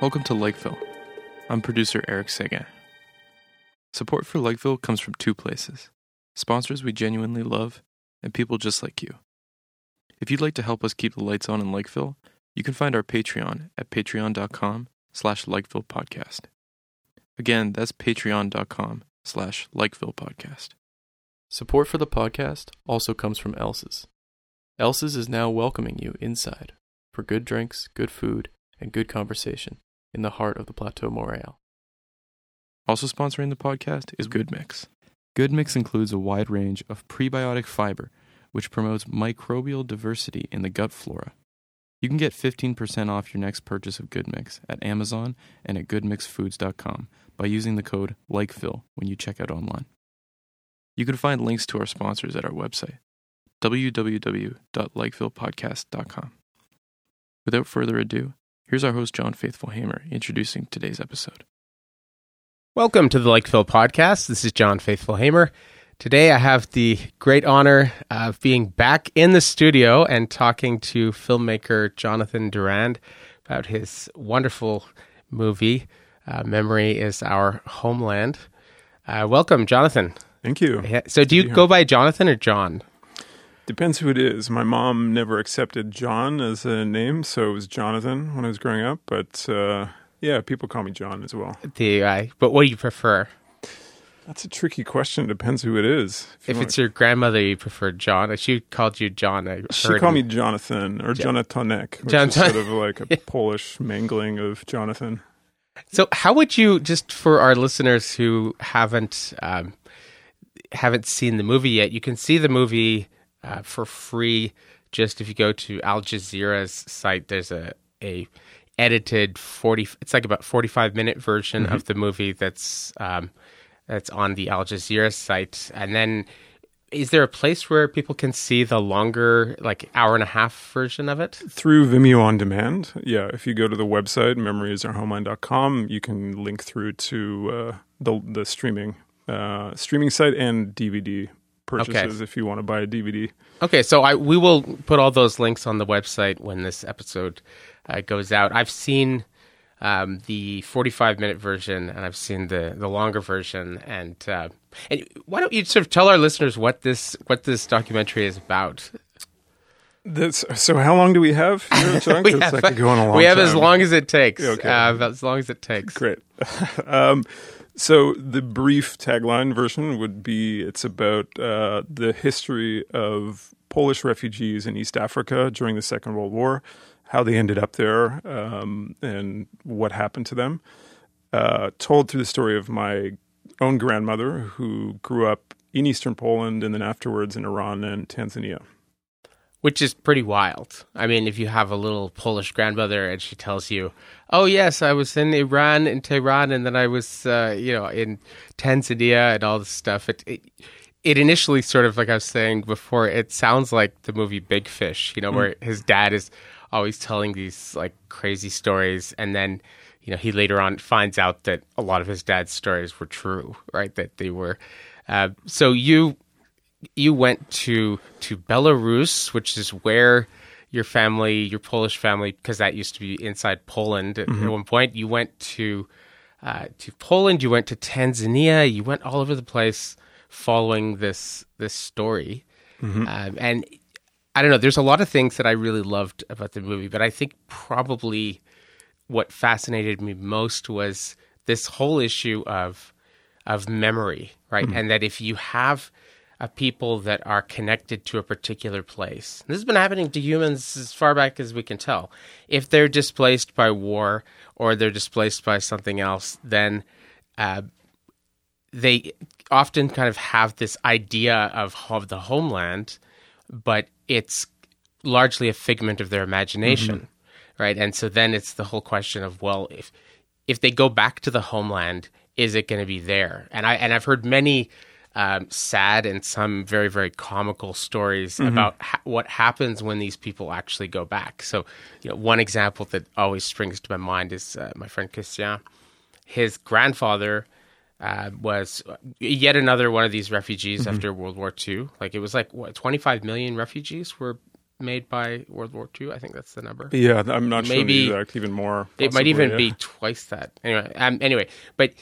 Welcome to Lakeville. I'm producer Eric Seguin. Support for Lakeville comes from two places sponsors we genuinely love, and people just like you. If you'd like to help us keep the lights on in Lakeville, you can find our Patreon at patreon.com slash Lakeville Podcast. Again, that's patreon.com slash Lakeville Podcast. Support for the podcast also comes from Else's. Else's is now welcoming you inside for good drinks, good food, and good conversation in the heart of the Plateau Montreal. Also sponsoring the podcast is Good Mix. Good Mix includes a wide range of prebiotic fiber, which promotes microbial diversity in the gut flora. You can get 15% off your next purchase of Good Mix at Amazon and at goodmixfoods.com by using the code LIKEPHIL when you check out online. You can find links to our sponsors at our website, www.lakevillePodcast.com. Without further ado, here's our host, John Faithful Hamer, introducing today's episode. Welcome to the Lakeville Podcast. This is John Faithful Hamer. Today I have the great honor of being back in the studio and talking to filmmaker Jonathan Durand about his wonderful movie, uh, Memory is Our Homeland. Uh, welcome, Jonathan. Thank you. So, do you go by Jonathan or John? Depends who it is. My mom never accepted John as a name, so it was Jonathan when I was growing up. But uh, yeah, people call me John as well. The uh, but what do you prefer? That's a tricky question. Depends who it is. If, if it's your grandmother, you prefer John. She called you John. I she called me Jonathan or John- Jonatonek, which John- is sort of like a Polish mangling of Jonathan. So, how would you just for our listeners who haven't um, haven't seen the movie yet? You can see the movie uh, for free. Just if you go to Al Jazeera's site, there's a a edited 40 it's like about 45 minute version mm-hmm. of the movie that's um, that's on the Al Jazeera site and then is there a place where people can see the longer like hour and a half version of it through vimeo on demand yeah if you go to the website memoryisourhomeland.com you can link through to uh, the, the streaming uh, streaming site and dvd purchases okay. if you want to buy a dvd okay so i we will put all those links on the website when this episode uh, goes out. I've seen um, the 45 minute version and I've seen the, the longer version. And, uh, and why don't you sort of tell our listeners what this what this documentary is about? This, so how long do we have we have, like we have as long as it takes. Okay. Uh, as long as it takes. Great. um, so the brief tagline version would be: it's about uh, the history of Polish refugees in East Africa during the Second World War how they ended up there, um, and what happened to them. Uh, told through the story of my own grandmother, who grew up in eastern Poland and then afterwards in Iran and Tanzania. Which is pretty wild. I mean, if you have a little Polish grandmother and she tells you, "Oh yes, I was in Iran in Tehran, and then I was, uh, you know, in Tanzania and all this stuff," it, it it initially sort of like I was saying before, it sounds like the movie Big Fish, you know, mm. where his dad is always telling these like crazy stories and then you know he later on finds out that a lot of his dad's stories were true right that they were uh, so you you went to to belarus which is where your family your polish family because that used to be inside poland at, mm-hmm. at one point you went to uh, to poland you went to tanzania you went all over the place following this this story mm-hmm. um, and I don't know. There's a lot of things that I really loved about the movie, but I think probably what fascinated me most was this whole issue of of memory, right? Mm-hmm. And that if you have a people that are connected to a particular place, this has been happening to humans as far back as we can tell. If they're displaced by war or they're displaced by something else, then uh, they often kind of have this idea of, of the homeland but it's largely a figment of their imagination, mm-hmm. right? And so then it's the whole question of well, if if they go back to the homeland, is it going to be there? And I and I've heard many um, sad and some very very comical stories mm-hmm. about ha- what happens when these people actually go back. So, you know, one example that always springs to my mind is uh, my friend Christian. His grandfather uh, was yet another one of these refugees after World War II. Like it was like what 25 million refugees were made by World War II. I think that's the number. Yeah, I'm not Maybe- sure the exact, even more. It might even yeah. be twice that. Anyway, um, anyway, but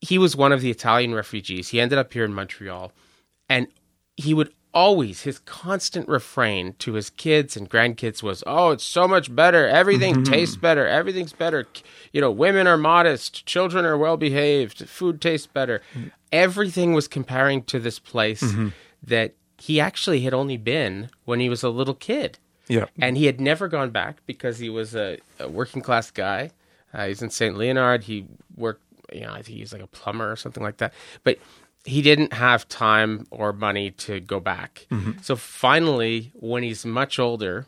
he was one of the Italian refugees. He ended up here in Montreal, and he would always his constant refrain to his kids and grandkids was, "Oh, it's so much better. Everything mm-hmm. tastes better. Everything's better. You know, women are modest, children are well behaved, food tastes better." Mm-hmm. Everything was comparing to this place mm-hmm. that he actually had only been when he was a little kid Yeah. and he had never gone back because he was a, a working class guy. Uh, he's in St. Leonard. He worked, you know, I think he was like a plumber or something like that. But he didn't have time or money to go back. So finally, when he's much older,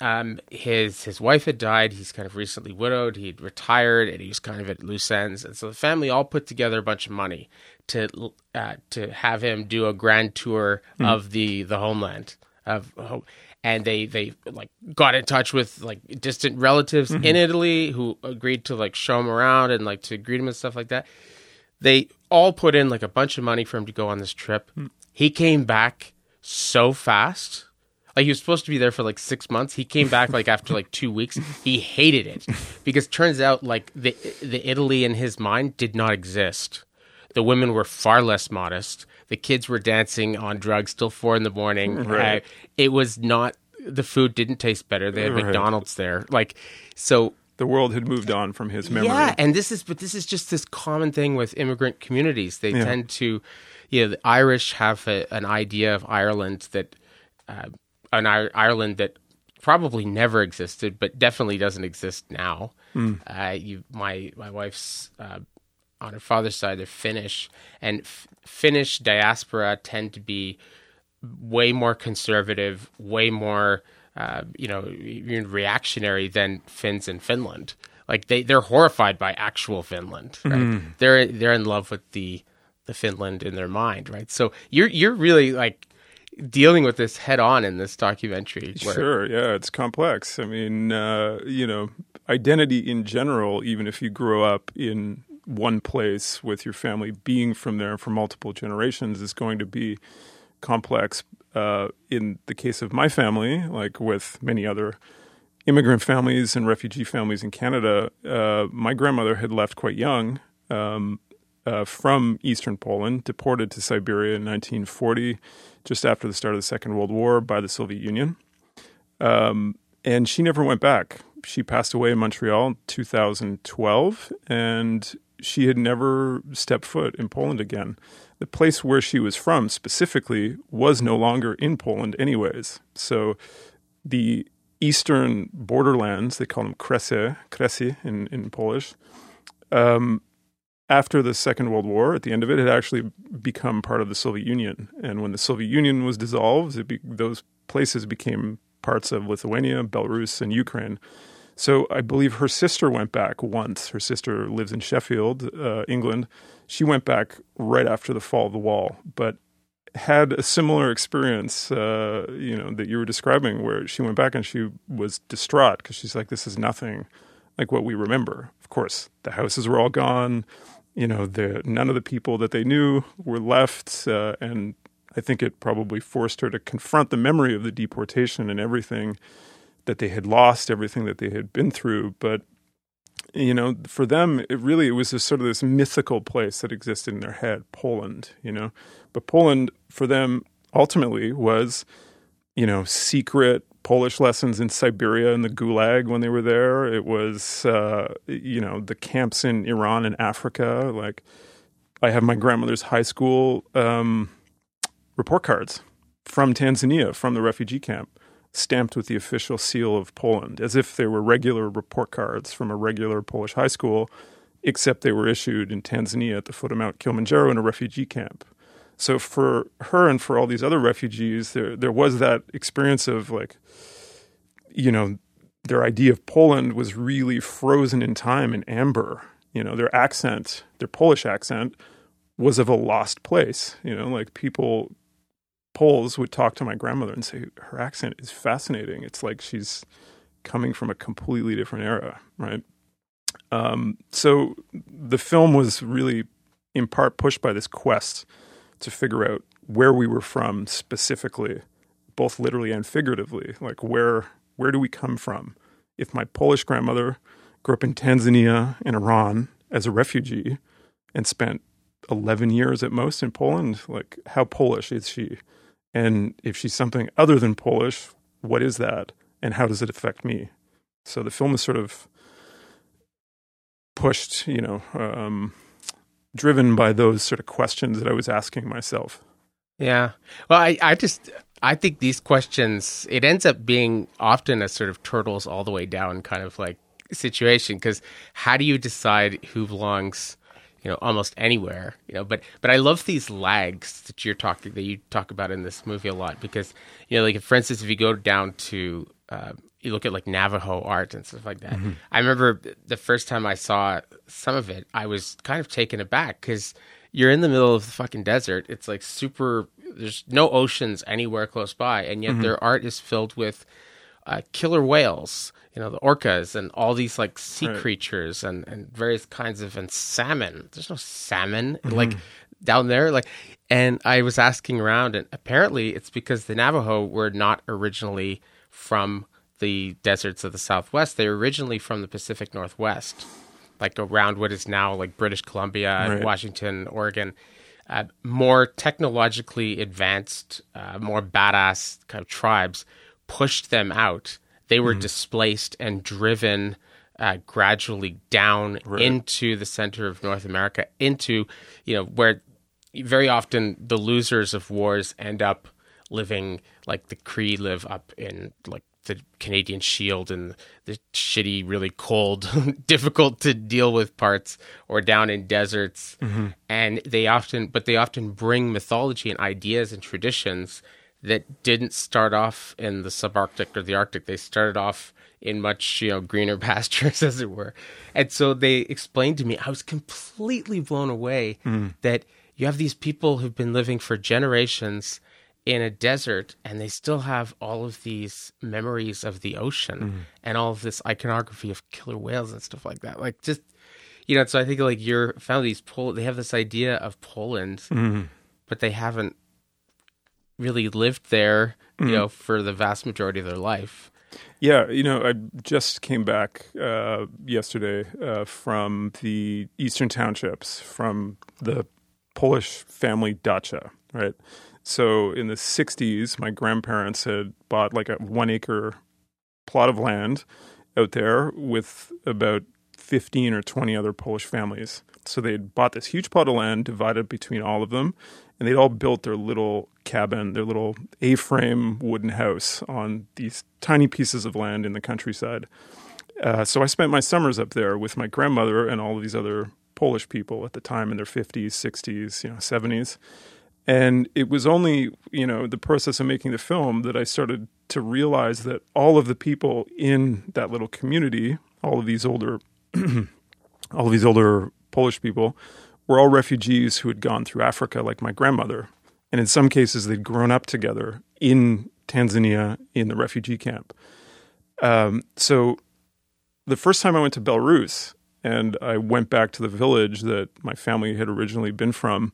um, his his wife had died. He's kind of recently widowed. He'd retired, and he was kind of at loose ends. And so the family all put together a bunch of money to uh, to have him do a grand tour of the the homeland of home. And they they like got in touch with like distant relatives in mm-hmm. Italy who agreed to like show him around and like to greet him and stuff like that. They all put in like a bunch of money for him to go on this trip. Hmm. He came back so fast. Like he was supposed to be there for like six months. He came back like after like two weeks. He hated it because turns out like the the Italy in his mind did not exist. The women were far less modest. The kids were dancing on drugs till four in the morning. Right. Uh, it was not. The food didn't taste better. They had Right. McDonald's there. Like so. The world had moved on from his memory. Yeah, and this is but this is just this common thing with immigrant communities. They Yeah. tend to, you know, the Irish have a, an idea of Ireland that, uh, an Ir- Ireland that probably never existed, but definitely doesn't exist now. Uh, you, my my wife's uh, on her father's side, they're Finnish, and f- Finnish diaspora tend to be way more conservative, way more, uh, you know, reactionary than Finns in Finland. Like they, they're horrified by actual Finland, right? They're they're in love with the the Finland in their mind, right? So you're you're really like dealing with this head on in this documentary. Where, Sure, yeah, it's complex. I mean, uh, you know, identity in general, even if you grow up in one place with your family being from there for multiple generations, is going to be complex. Uh, in the case of my family, like with many other immigrant families and refugee families in Canada, uh, my grandmother had left quite young um, uh, from eastern Poland, deported to Siberia in 1940, just after the start of the Second World War by the Soviet Union. Um, and she never went back. She passed away in Montreal in 2012, and she had never stepped foot in Poland again. The place where she was from specifically was no longer in Poland, anyways. So the eastern borderlands, they call them Kresy, Kresy in, in Polish, um, after the Second World War, at the end of it, had actually become part of the Soviet Union. And when the Soviet Union was dissolved, be, those places became parts of Lithuania, Belarus, and Ukraine. So I believe her sister went back once. Her sister lives in Sheffield, uh, England. She went back right after the fall of the wall, but had a similar experience, uh, you know, that you were describing, where she went back and she was distraught because she's like, "This is nothing like what we remember." Of course, the houses were all gone. You know, the none of the people that they knew were left, uh, and I think it probably forced her to confront the memory of the deportation and everything that they had lost, everything that they had been through. But you know, for them, it really it was sort of this mythical place that existed in their head, Poland. You know, but Poland for them ultimately was, you know, secret Polish lessons in Siberia and the Gulag when they were there. It was, uh, you know, the camps in Iran and Africa. Like, I have my grandmother's high school um, report cards from Tanzania, from the refugee camp, stamped with the official seal of Poland, as if they were regular report cards from a regular Polish high school, except they were issued in Tanzania at the foot of Mount Kilimanjaro in a refugee camp. So for her and for all these other refugees, there there was that experience of like, you know, their idea of Poland was really frozen in time in amber. You know, their accent, their Polish accent, was of a lost place. You know, like people, Poles would talk to my grandmother and say her accent is fascinating. It's like she's coming from a completely different era, right? Um, so the film was really in part pushed by this quest to figure out where we were from specifically, both literally and figuratively. Like where where do we come from? If my Polish grandmother grew up in Tanzania and Iran as a refugee and spent 11 years at most in Poland, like how Polish is she? And if she's something other than Polish, what is that? And how does it affect me? So the film is sort of pushed, you know, um, driven by those sort of questions that I was asking myself. Yeah. Well, I, I just I think these questions it ends up being often a sort of turtles all the way down kind of like situation because how do you decide who belongs you know almost anywhere you know but but i love these lags that you're talking that you talk about in this movie a lot because you know like for instance if you go down to uh, you look at like navajo art and stuff like that mm-hmm. i remember the first time i saw some of it i was kind of taken aback because you're in the middle of the fucking desert it's like super there's no oceans anywhere close by and yet mm-hmm. their art is filled with uh, killer whales you know the orcas and all these like sea right. creatures and and various kinds of and salmon there's no salmon mm-hmm. like down there like and i was asking around and apparently it's because the navajo were not originally from the deserts of the southwest they were originally from the pacific northwest like around what is now like british columbia right. washington oregon uh, more technologically advanced uh, more badass kind of tribes pushed them out they were mm displaced and driven uh, gradually down right. into the center of North America, into you know where very often the losers of wars end up living like the Cree live up in like the Canadian Shield and the shitty, really cold, difficult to deal with parts, or down in deserts. Mm-hmm. And they often, but they often bring mythology and ideas and traditions that didn't start off in the subarctic or the arctic they started off in much you know greener pastures as it were and so they explained to me i was completely blown away mm. that you have these people who've been living for generations in a desert and they still have all of these memories of the ocean mm. and all of this iconography of killer whales and stuff like that like just you know so i think like your families Pol- they have this idea of poland mm. but they haven't really lived there, you mm-hmm. know, for the vast majority of their life. Yeah, you know, I just came back uh, yesterday uh, from the Eastern Townships, from the Polish family dacha, right? So in the 60s, my grandparents had bought like a one acre plot of land out there with about 15 or 20 other Polish families. So they'd bought this huge plot of land divided between all of them, and they'd all built their little cabin, their little A-frame wooden house on these tiny pieces of land in the countryside. Uh, so I spent my summers up there with my grandmother and all of these other Polish people at the time in their 50s, 60s, you know, 70s. And it was only, you know, the process of making the film that I started to realize that all of the people in that little community, all of these older all of these older Polish people were all refugees who had gone through Africa, like my grandmother. And in some cases, they'd grown up together in Tanzania in the refugee camp. Um, so the first time I went to Belarus and I went back to the village that my family had originally been from,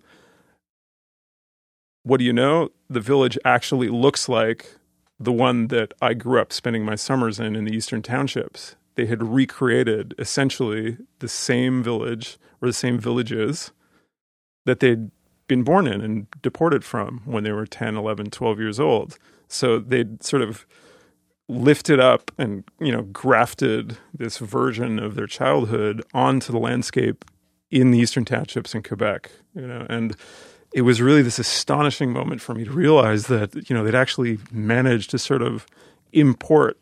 what do you know? The village actually looks like the one that I grew up spending my summers in in the eastern townships. They had recreated essentially the same village the same villages that they'd been born in and deported from when they were 10, 11, 12 years old. So they'd sort of lifted up and, you know, grafted this version of their childhood onto the landscape in the Eastern Townships in Quebec, you know, and it was really this astonishing moment for me to realize that, you know, they'd actually managed to sort of import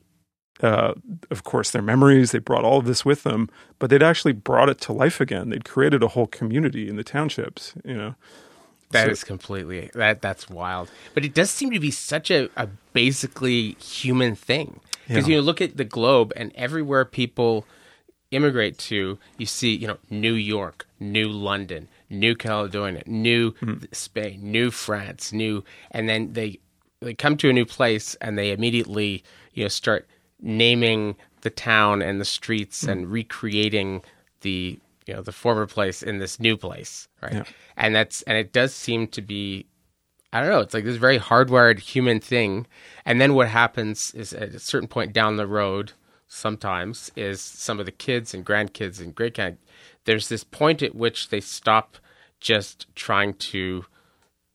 uh, of course, their memories. They brought all of this with them, but they'd actually brought it to life again. They'd created a whole community in the townships. You know, that so, is completely that. That's wild. But it does seem to be such a, a basically human thing because yeah. you know, look at the globe and everywhere people immigrate to, you see, you know, New York, New London, New Caledonia, New mm-hmm. Spain, New France, New, and then they they come to a new place and they immediately you know start naming the town and the streets mm. and recreating the you know the former place in this new place, right? Yeah. And that's and it does seem to be I don't know. It's like this very hardwired human thing. And then what happens is at a certain point down the road, sometimes, is some of the kids and grandkids and great grand, there's this point at which they stop just trying to,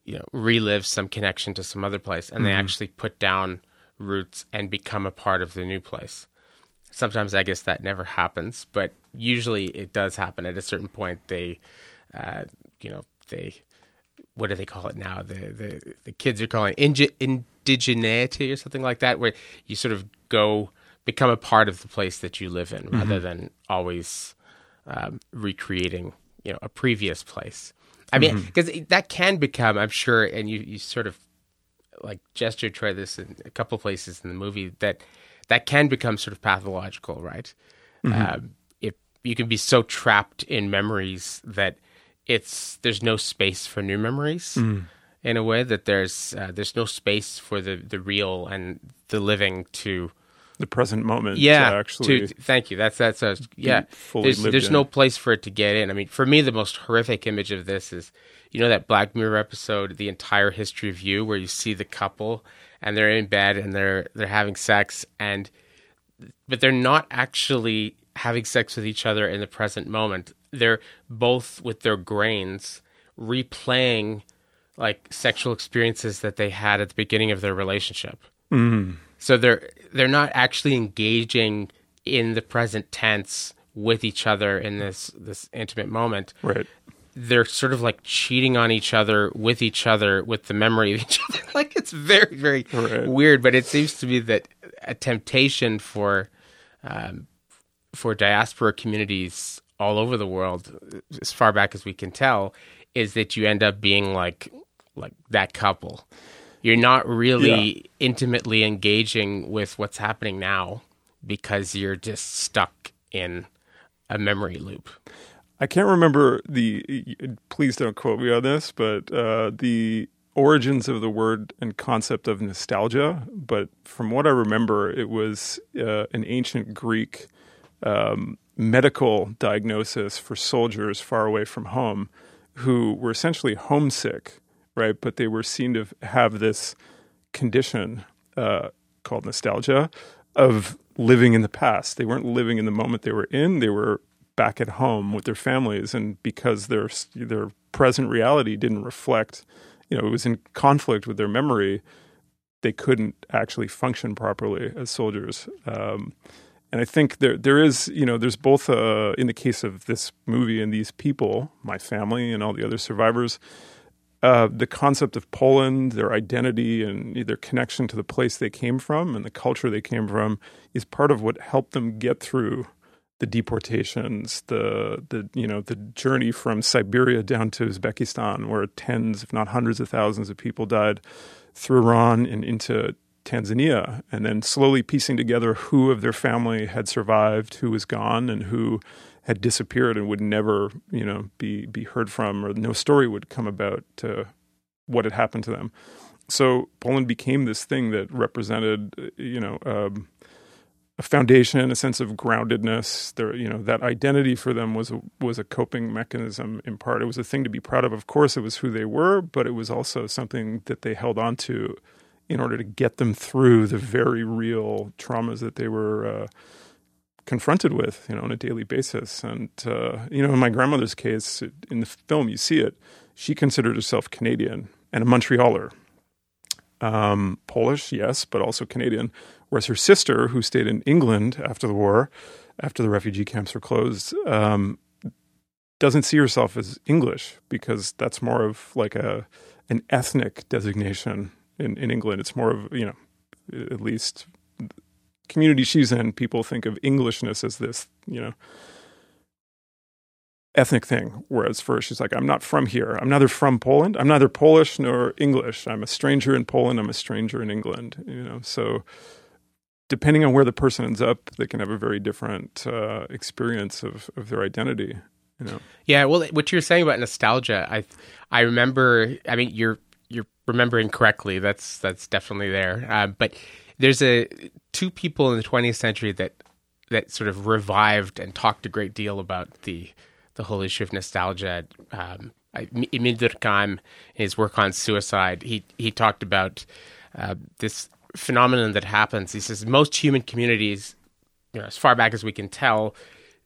you know, relive some connection to some other place and they actually put down roots and become a part of the new place. Sometimes I guess that never happens, but usually it does happen at a certain point. They, uh, you know, they what do they call it now? The the, the kids are calling it indigeneity or something like that, where you sort of go become a part of the place that you live in, rather than always um, recreating, you know, a previous place. I mean, because that can become, I'm sure, and you you sort of like gesture try this in a couple places in the movie that that can become sort of pathological, right? Um, if you can be so trapped in memories that it's there's no space for new memories in a way that there's uh, there's no space for the the real and the living to The present moment. yeah To actually. to, thank you that's that's a, yeah there's there's in. no place for it to get in i mean for me the most horrific image of this is you know that black mirror episode the entire history of you where you see the couple and they're in bed and they're they're having sex and but they're not actually having sex with each other in the present moment they're both with their grains replaying like sexual experiences that they had at the beginning of their relationship mm-hmm. so they're they're not actually engaging in the present tense with each other in this this intimate moment. Right. They're sort of like cheating on each other with each other with the memory of each other. like it's very very Right. weird, but it seems to be that a temptation for um, for diaspora communities all over the world, as far back as we can tell, is that you end up being like like that couple. You're not really intimately engaging with what's happening now because you're just stuck in a memory loop. I can't remember the. Please don't quote me on this, but uh, the origins of the word and concept of nostalgia. But from what I remember, it was uh, an ancient Greek um, medical diagnosis for soldiers far away from home who were essentially homesick, right? But they were seen to have this condition uh, called nostalgia of living in the past. They weren't living in the moment they were in. They were back at home with their families, and because their their present reality didn't reflect, you know, it was in conflict with their memory. They couldn't actually function properly as soldiers. Um, and I think there there is you know there's both uh, in the case of this movie and these people, my family and all the other survivors, uh, the concept of Poland, their identity and their connection to the place they came from and the culture they came from is part of what helped them get through the deportations, the the you know the journey from Siberia down to Uzbekistan, where tens, if not hundreds of thousands of people died, through Iran and into Tanzania, and then slowly piecing together who of their family had survived, who was gone, and who had disappeared and would never, you know, be be heard from, or no story would come about to what had happened to them. So Poland became this thing that represented, you know, um, a foundation, a sense of groundedness. There, you know, that identity for them was a, was a coping mechanism in part. It was a thing to be proud of. Of course, it was who they were, but it was also something that they held on to in order to get them through the very real traumas that they were uh, confronted with, you know, on a daily basis. And uh, you know, in my grandmother's case, in the film, you see it. She considered herself Canadian and a Montrealer. Um, Polish, yes, but also Canadian. Whereas her sister, who stayed in England after the war, after the refugee camps were closed, um, doesn't see herself as English because that's more of like a an ethnic designation in, in England. It's more of, you know, at least community she's in, people think of Englishness as this, you know, ethnic thing. Whereas for her, she's like, I'm not from here. I'm neither from Poland. I'm neither Polish nor English. I'm a stranger in Poland. I'm a stranger in England. You know, so depending on where the person ends up, they can have a very different uh, experience of, of their identity. You know, Yeah, well, what you're saying about nostalgia, I I remember. I mean, you're you're remembering correctly. That's that's definitely there. Uh, but there's a two people in the 20th century that that sort of revived and talked a great deal about the the whole issue of nostalgia. Um, Émile Durkheim, in his work on suicide, he he talked about uh, this phenomenon that happens. He says most human communities, you know, as far back as we can tell,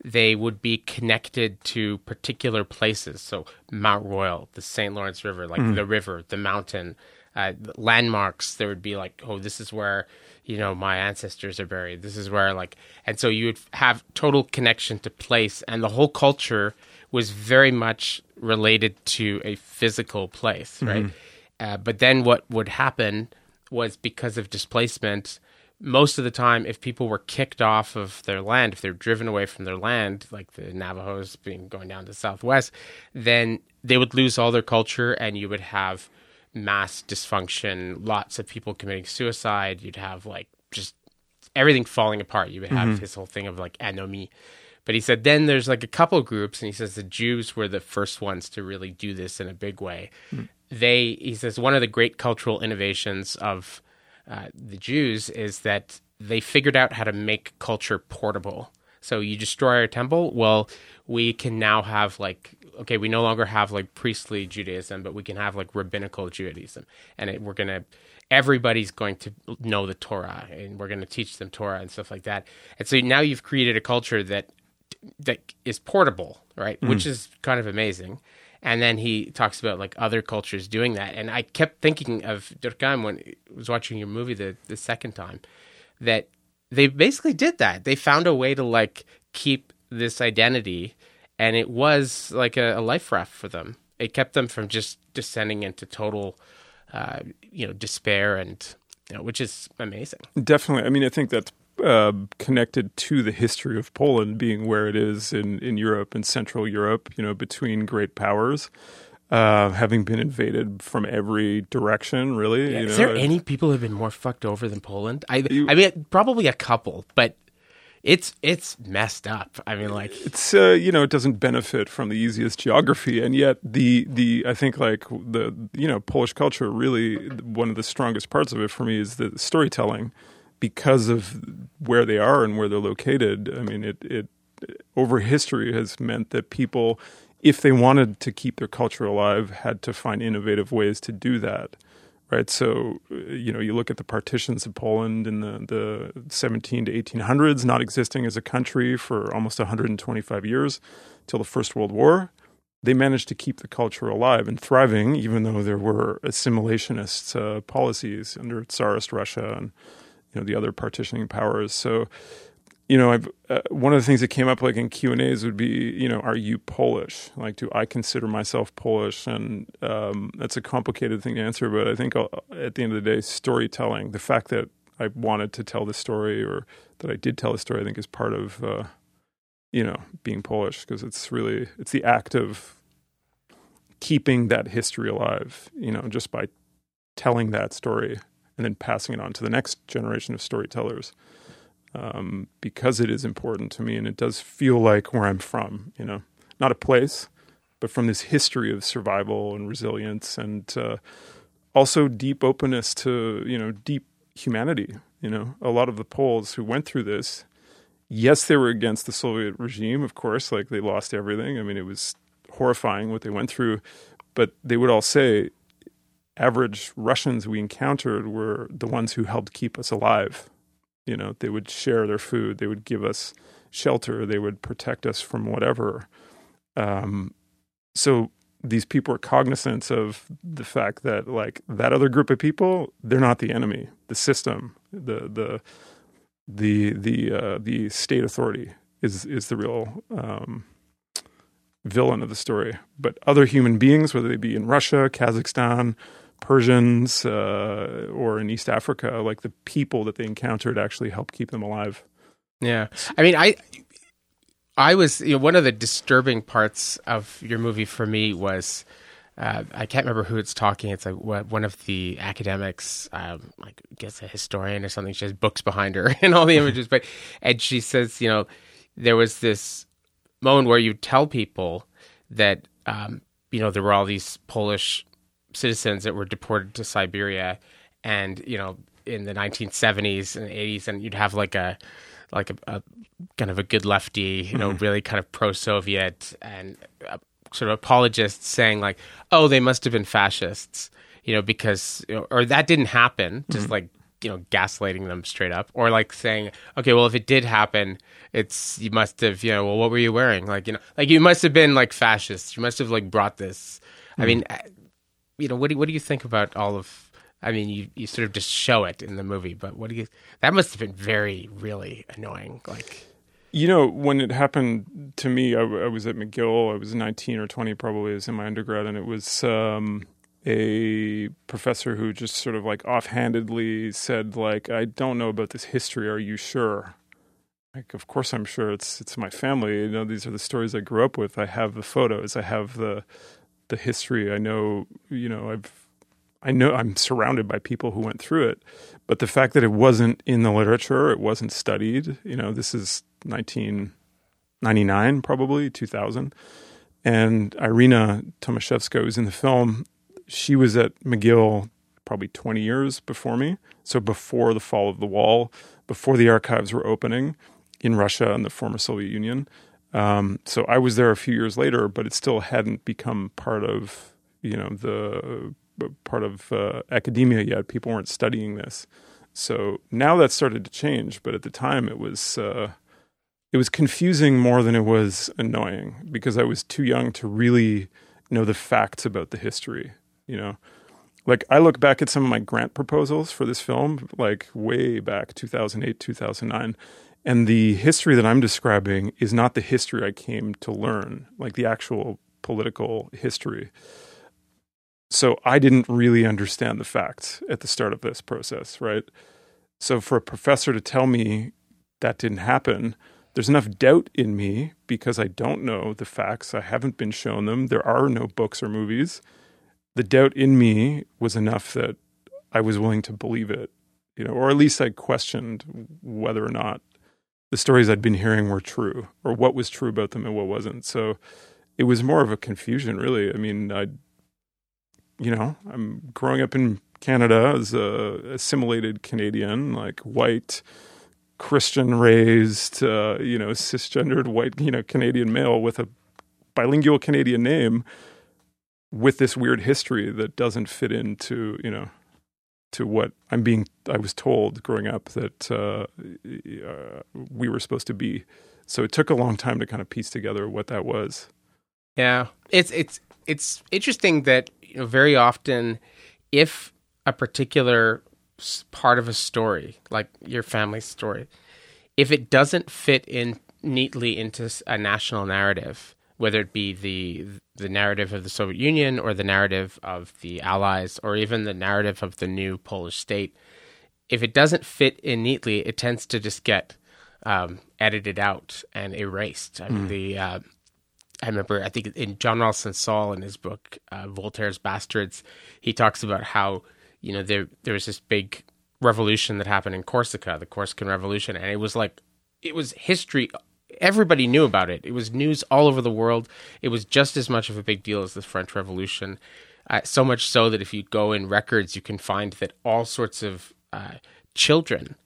they would be connected to particular places. So Mount Royal, the St. Lawrence River, like mm. the river, the mountain, uh, landmarks. There would be like, oh, this is where you know my ancestors are buried. This is where like, and so you would have total connection to place, and the whole culture was very much related to a physical place, right? Mm-hmm. Uh, but then what would happen was because of displacement most of the time, if people were kicked off of their land, if they're driven away from their land, like the Navajos being going down to the southwest, then they would lose all their culture, and you would have mass dysfunction, lots of people committing suicide. You'd have like just everything falling apart. You would have mm-hmm. his whole thing of like anomie. But he said then there's like a couple groups, and he says the Jews were the first ones to really do this in a big way. Mm. They, he says, one of the great cultural innovations of uh, the Jews is that they figured out how to make culture portable. So you destroy our temple, well, we can now have like okay, we no longer have like priestly Judaism, but we can have like rabbinical Judaism, and it, we're gonna everybody's going to know the Torah, and we're going to teach them Torah and stuff like that. And so now you've created a culture that that is portable, right? Mm. Which is kind of amazing. And then he talks about like other cultures doing that. And I kept thinking of Durkheim when I was watching your movie the, the second time, that they basically did that. They found a way to like keep this identity, and it was like a, a life raft for them. It kept them from just descending into total, uh, you know, despair and you know, which is amazing. Definitely. I mean, I think that's uh, connected to the history of Poland being where it is in, in Europe and Central Europe, you know, between great powers. Uh, having been invaded from every direction, really. Yeah, you know? Is there any people who have been more fucked over than Poland? I, you, I mean, probably a couple, but it's it's messed up. I mean, like it's uh, you know it doesn't benefit from the easiest geography, and yet the the I think like the you know Polish culture really one of the strongest parts of it for me is the storytelling because of where they are and where they're located. I mean, it, it over history has meant that people, if they wanted to keep their culture alive, had to find innovative ways to do that. Right, so you know, you look at the partitions of Poland in the the 17 to 1800s, not existing as a country for almost 125 years, till the First World War. They managed to keep the culture alive and thriving, even though there were assimilationist uh, policies under Tsarist Russia and you know the other partitioning powers. So, you know, I've uh, one of the things that came up like in Q and A's would be, you know, are you Polish? Like, do I consider myself Polish? And um, that's a complicated thing to answer, but I think uh, at the end of the day, storytelling, the fact that I wanted to tell the story or that I did tell the story, I think is part of, uh, you know, being Polish because it's really it's the act of keeping that history alive, you know, just by telling that story and then passing it on to the next generation of storytellers um, because it is important to me and it does feel like where I'm from, you know, not a place, but from this history of survival and resilience and uh, also deep openness to, you know, deep humanity. You know, a lot of the Poles who went through this, yes, they were against the Soviet regime, of course, like they lost everything. I mean, it was horrifying what they went through, but they would all say, average Russians we encountered were the ones who helped keep us alive. You know, they would share their food, they would give us shelter, they would protect us from whatever. Um, so these people are cognizant of the fact that like that other group of people, they're not the enemy. The system, the the the the uh, the state authority is is the real um, villain of the story. But other human beings, whether they be in Russia, Kazakhstan, Persians uh, or in East Africa, like the people that they encountered actually helped keep them alive. Yeah, I mean, I I was you know, one of the disturbing parts of your movie for me was. Uh, I can't remember who it's talking. It's like one of the academics, um, like I guess a historian or something. She has books behind her and all the images, but and she says, you know, there was this moment where you tell people that um, you know there were all these Polish citizens that were deported to Siberia, and you know in the 1970s and 80s, and you'd have like a like a, a kind of a good lefty, you know, really kind of pro-Soviet and uh, sort of apologists saying like, "Oh, they must have been fascists," you know, because you know, or that didn't happen, just like you know, gaslighting them straight up, or like saying, "Okay, well, if it did happen, it's you must have, you know, well, what were you wearing? Like, you know, like you must have been like fascists. You must have like brought this." I mean, uh, you know, what do what do you think about all of? I mean, you, you sort of just show it in the movie, but what do you? That must have been very, really annoying. Like, You know, when it happened to me, I, I was at McGill. I was 19 or 20, probably, as in my undergrad, and it was um, a professor who just sort of like offhandedly said, like, "I don't know about this history. Are you sure?" Like, of course I'm sure. It's it's my family. You know, these are the stories I grew up with. I have the photos. I have the the history. I know. You know, I've I know I'm surrounded by people who went through it, but the fact that it wasn't in the literature, it wasn't studied. You know, this is 1999, probably 2000, and Irina Tomaszewska was in the film. She was at McGill probably 20 years before me, so before the fall of the wall, before the archives were opening in Russia and the former Soviet Union. Um, so I was there a few years later, but it still hadn't become part of you know the part of uh, academia yet. People weren't studying this. So now that's started to change, but at the time it was uh, it was confusing more than it was annoying because I was too young to really know the facts about the history. You know, like I look back at some of my grant proposals for this film, like way back 2008, 2009, and the history that I'm describing is not the history I came to learn, like the actual political history so I didn't really understand the facts at the start of this process, right? So for a professor to tell me that didn't happen, there's enough doubt in me because I don't know the facts. I haven't been shown them. There are no books or movies. The doubt in me was enough that I was willing to believe it, you know, or at least I questioned whether or not the stories I'd been hearing were true or what was true about them and what wasn't. So it was more of a confusion, really. I mean, I you know, I'm growing up in Canada as a assimilated Canadian, like white, Christian raised, uh, you know, cisgendered white, you know, Canadian male with a bilingual Canadian name with this weird history that doesn't fit into, you know, to what I'm being, I was told growing up that uh, uh, we were supposed to be. So it took a long time to kind of piece together what that was. Yeah, it's it's it's interesting that you know very often if a particular part of a story, like your family's story, if it doesn't fit in neatly into a national narrative, whether it be the the narrative of the Soviet Union or the narrative of the Allies or even the narrative of the new Polish state, if it doesn't fit in neatly, it tends to just get um, edited out and erased. I mean, mm. the uh, I remember, I think in John Ralston Saul in his book uh, Voltaire's Bastards, he talks about how you know there there was this big revolution that happened in Corsica, the Corsican Revolution, and it was like it was history. Everybody knew about it. It was news all over the world. It was just as much of a big deal as the French Revolution. Uh, so much so that if you go in records, you can find that all sorts of uh, children,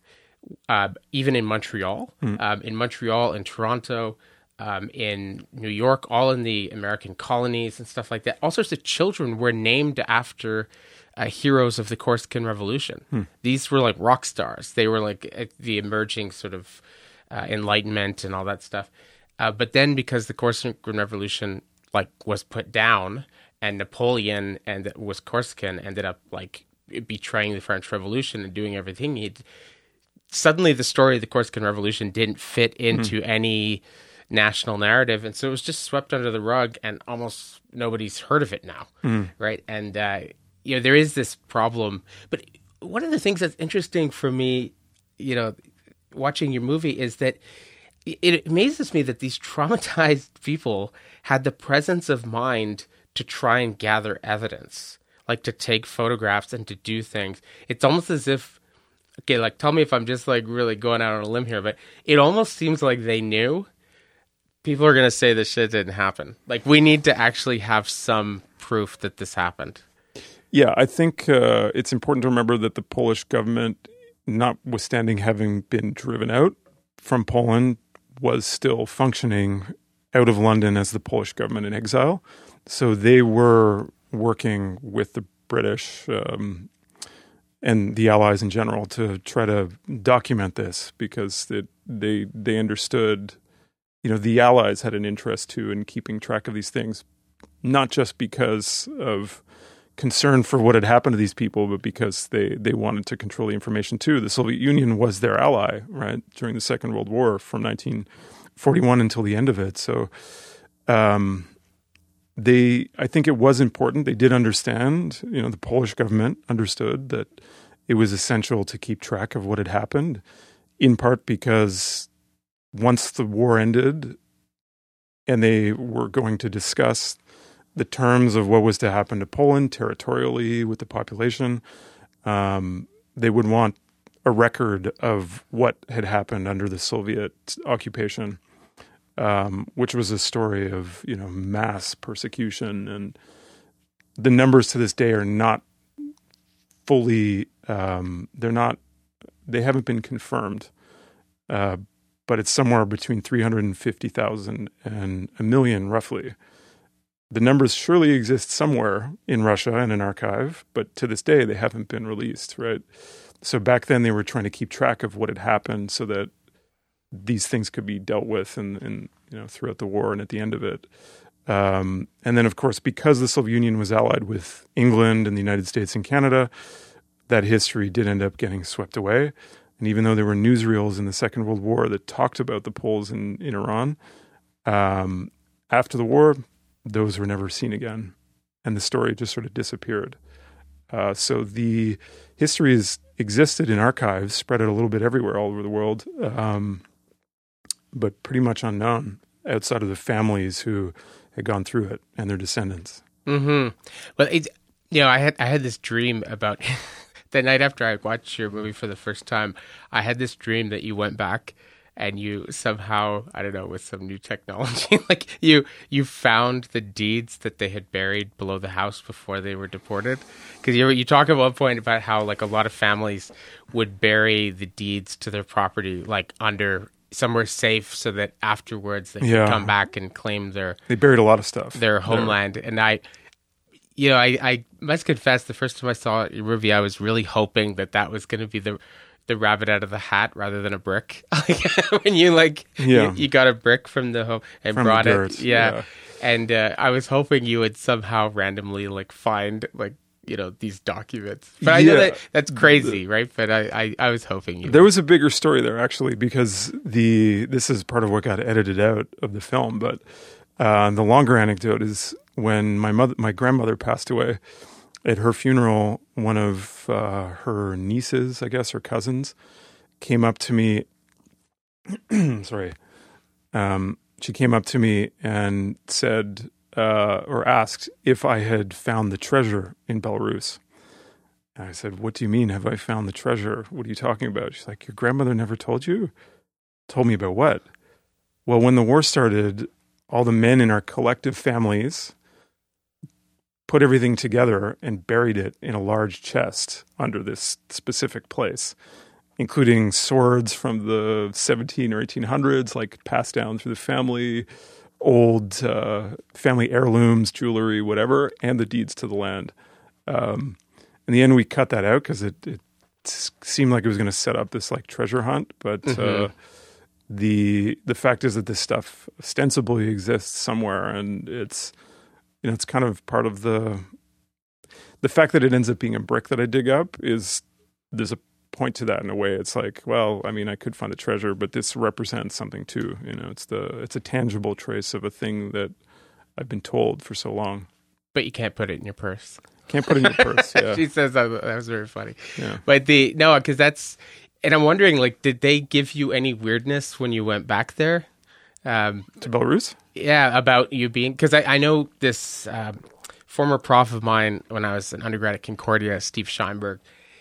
uh, even in Montreal, mm. um, in Montreal and Toronto, um, in New York, all in the American colonies and stuff like that. All sorts of children were named after uh, heroes of the Corsican Revolution. Hmm. These were like rock stars. They were like the emerging sort of uh, Enlightenment and all that stuff. Uh, but then, because the Corsican Revolution like was put down, and Napoleon and was Corsican ended up like betraying the French Revolution and doing everything he suddenly the story of the Corsican Revolution didn't fit into hmm. any national narrative, and so it was just swept under the rug, and almost nobody's heard of it now, mm. right? And uh, you know there is this problem, but one of the things that's interesting for me, you know, watching your movie is that it amazes me that these traumatized people had the presence of mind to try and gather evidence, like to take photographs and to do things. It's almost as if okay, like tell me if I'm just like really going out on a limb here, but it almost seems like they knew people are going to say this shit didn't happen. Like we need to actually have some proof that this happened. Yeah, I think uh, it's important to remember that the Polish government, notwithstanding having been driven out from Poland was still functioning out of London as the Polish government in exile. So they were working with the British um, and the Allies in general to try to document this because it, they they understood, you know, the Allies had an interest too in keeping track of these things, not just because of concern for what had happened to these people, but because they they wanted to control the information too. The Soviet Union was their ally, right, during the Second World War from 1941 until the end of it. So. Um, they I think it was important. They did understand, you know, the Polish government understood that it was essential to keep track of what had happened, in part because once the war ended and they were going to discuss the terms of what was to happen to Poland territorially with the population, um, they would want a record of what had happened under the Soviet occupation um, which was a story of you know mass persecution, and the numbers to this day are not fully um, they're not they haven't been confirmed, uh, but it's somewhere between three hundred and fifty thousand and a million roughly. The numbers surely exist somewhere in Russia in an archive, but to this day they haven't been released. Right. So back then they were trying to keep track of what had happened so that these things could be dealt with and, and you know throughout the war and at the end of it. Um, and then, of course, because the Soviet Union was allied with England and the United States and Canada, that history did end up getting swept away. And even though there were newsreels in the Second World War that talked about the Poles in, in Iran, um, after the war, those were never seen again. And the story just sort of disappeared. Uh, so the history has existed in archives, spread out a little bit everywhere, all over the world. Um, but pretty much unknown outside of the families who had gone through it and their descendants. Hmm. Well, it, you know, I had I had this dream about the night after I watched your movie for the first time. I had this dream that you went back and you somehow I don't know with some new technology, like you you found the deeds that they had buried below the house before they were deported. Because you you talk at one point about how like a lot of families would bury the deeds to their property like under somewhere safe so that afterwards they Yeah. can come back and claim their They buried a lot of stuff. their homeland. And I, you know, I, I must confess, the first time I saw your movie, I was really hoping that that was going to be the the rabbit out of the hat rather than a brick. When you like, Yeah. you, you got a brick from the home and From brought it, yeah. yeah. And uh, I was hoping you would somehow randomly like find like you know these documents. But I know that that's crazy, right? But I, I, I was hoping you. There was a bigger story there actually because the this is part of what got edited out of the film. But uh, the longer anecdote is when my mother, my grandmother passed away. At her funeral, one of uh, her nieces, I guess, her cousins, came up to me. sorry, um, she came up to me and said uh, or asked if I had found the treasure in Belarus. And I said, What do you mean? Have I found the treasure? What are you talking about? She's like, Your grandmother never told you? Told me about what? Well, when the war started, all the men in our collective families put everything together and buried it in a large chest under this specific place, including swords from the 17 or 1800s, like passed down through the family, old uh, family heirlooms, jewelry, whatever, and the deeds to the land. Um, in the end, we cut that out because it, it seemed like it was going to set up this like treasure hunt. But uh, the the fact is that this stuff ostensibly exists somewhere, and it's you know it's kind of part of the the fact that it ends up being a brick that I dig up is there's a point to that in a way. It's like, well, I mean, I could find a treasure, but this represents something too. You know, it's the it's a tangible trace of a thing that I've been told for so long. but you can't put it in your purse. Can't put it in your purse. Yeah, she says that, that was very funny. yeah. But the no, because that's, and I'm wondering, like, did they give you any weirdness when you went back there? Um, To Belarus. yeah, about you being because I, I know this um, former prof of mine when I was an undergrad at Concordia, Steve Scheinberg.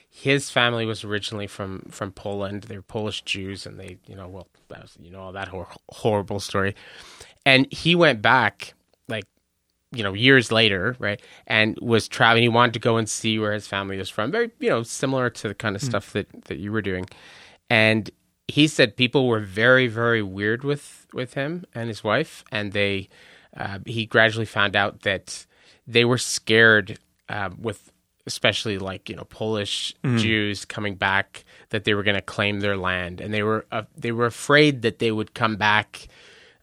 His family was originally from from Poland. They were Polish Jews, and they, you know, well, that was, you know, all that hor- horrible story. And he went back like you know years later right and was traveling he wanted to go and see where his family was from very you know similar to the kind of stuff that that you were doing and he said people were very very weird with with him and his wife, and they uh, he gradually found out that they were scared uh, with especially like you know Polish Jews coming back that they were going to claim their land, and they were uh, they were afraid that they would come back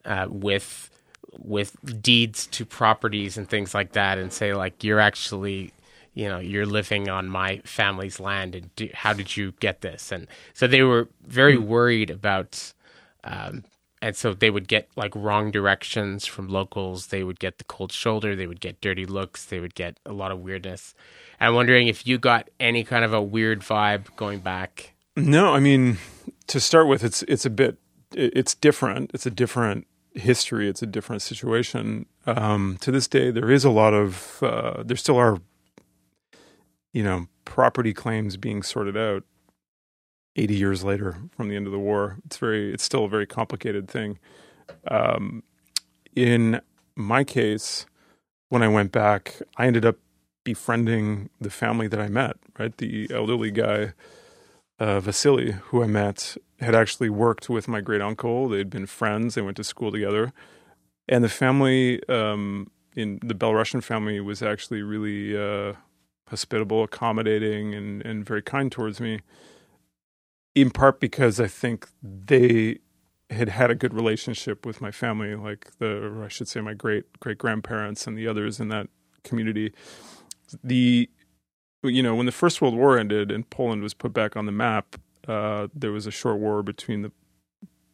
uh, with with deeds to properties and things like that, and say like you're actually you know you're living on my family's land, and do, how did you get this? And so they were very worried about. Um, and so they would get like wrong directions from locals. They would get the cold shoulder. They would get dirty looks. They would get a lot of weirdness. I'm wondering if you got any kind of a weird vibe going back. No, I mean to start with, it's it's a bit it's different. It's a different history. It's a different situation. Um, to this day, there is a lot of uh, there still are you know property claims being sorted out. 80 years later from the end of the war it's very it's still a very complicated thing um, in my case when i went back i ended up befriending the family that i met right the elderly guy uh, Vasily, who I met, had actually worked with my great uncle. They'd been friends. They went to school together, and the family um, in the Belarusian family was actually really uh, hospitable, accommodating, and and very kind towards me. In part because I think they had had a good relationship with my family, like the, or I should say, my great great grandparents and the others in that community. The you know, when the First World War ended and Poland was put back on the map, uh, there was a short war between the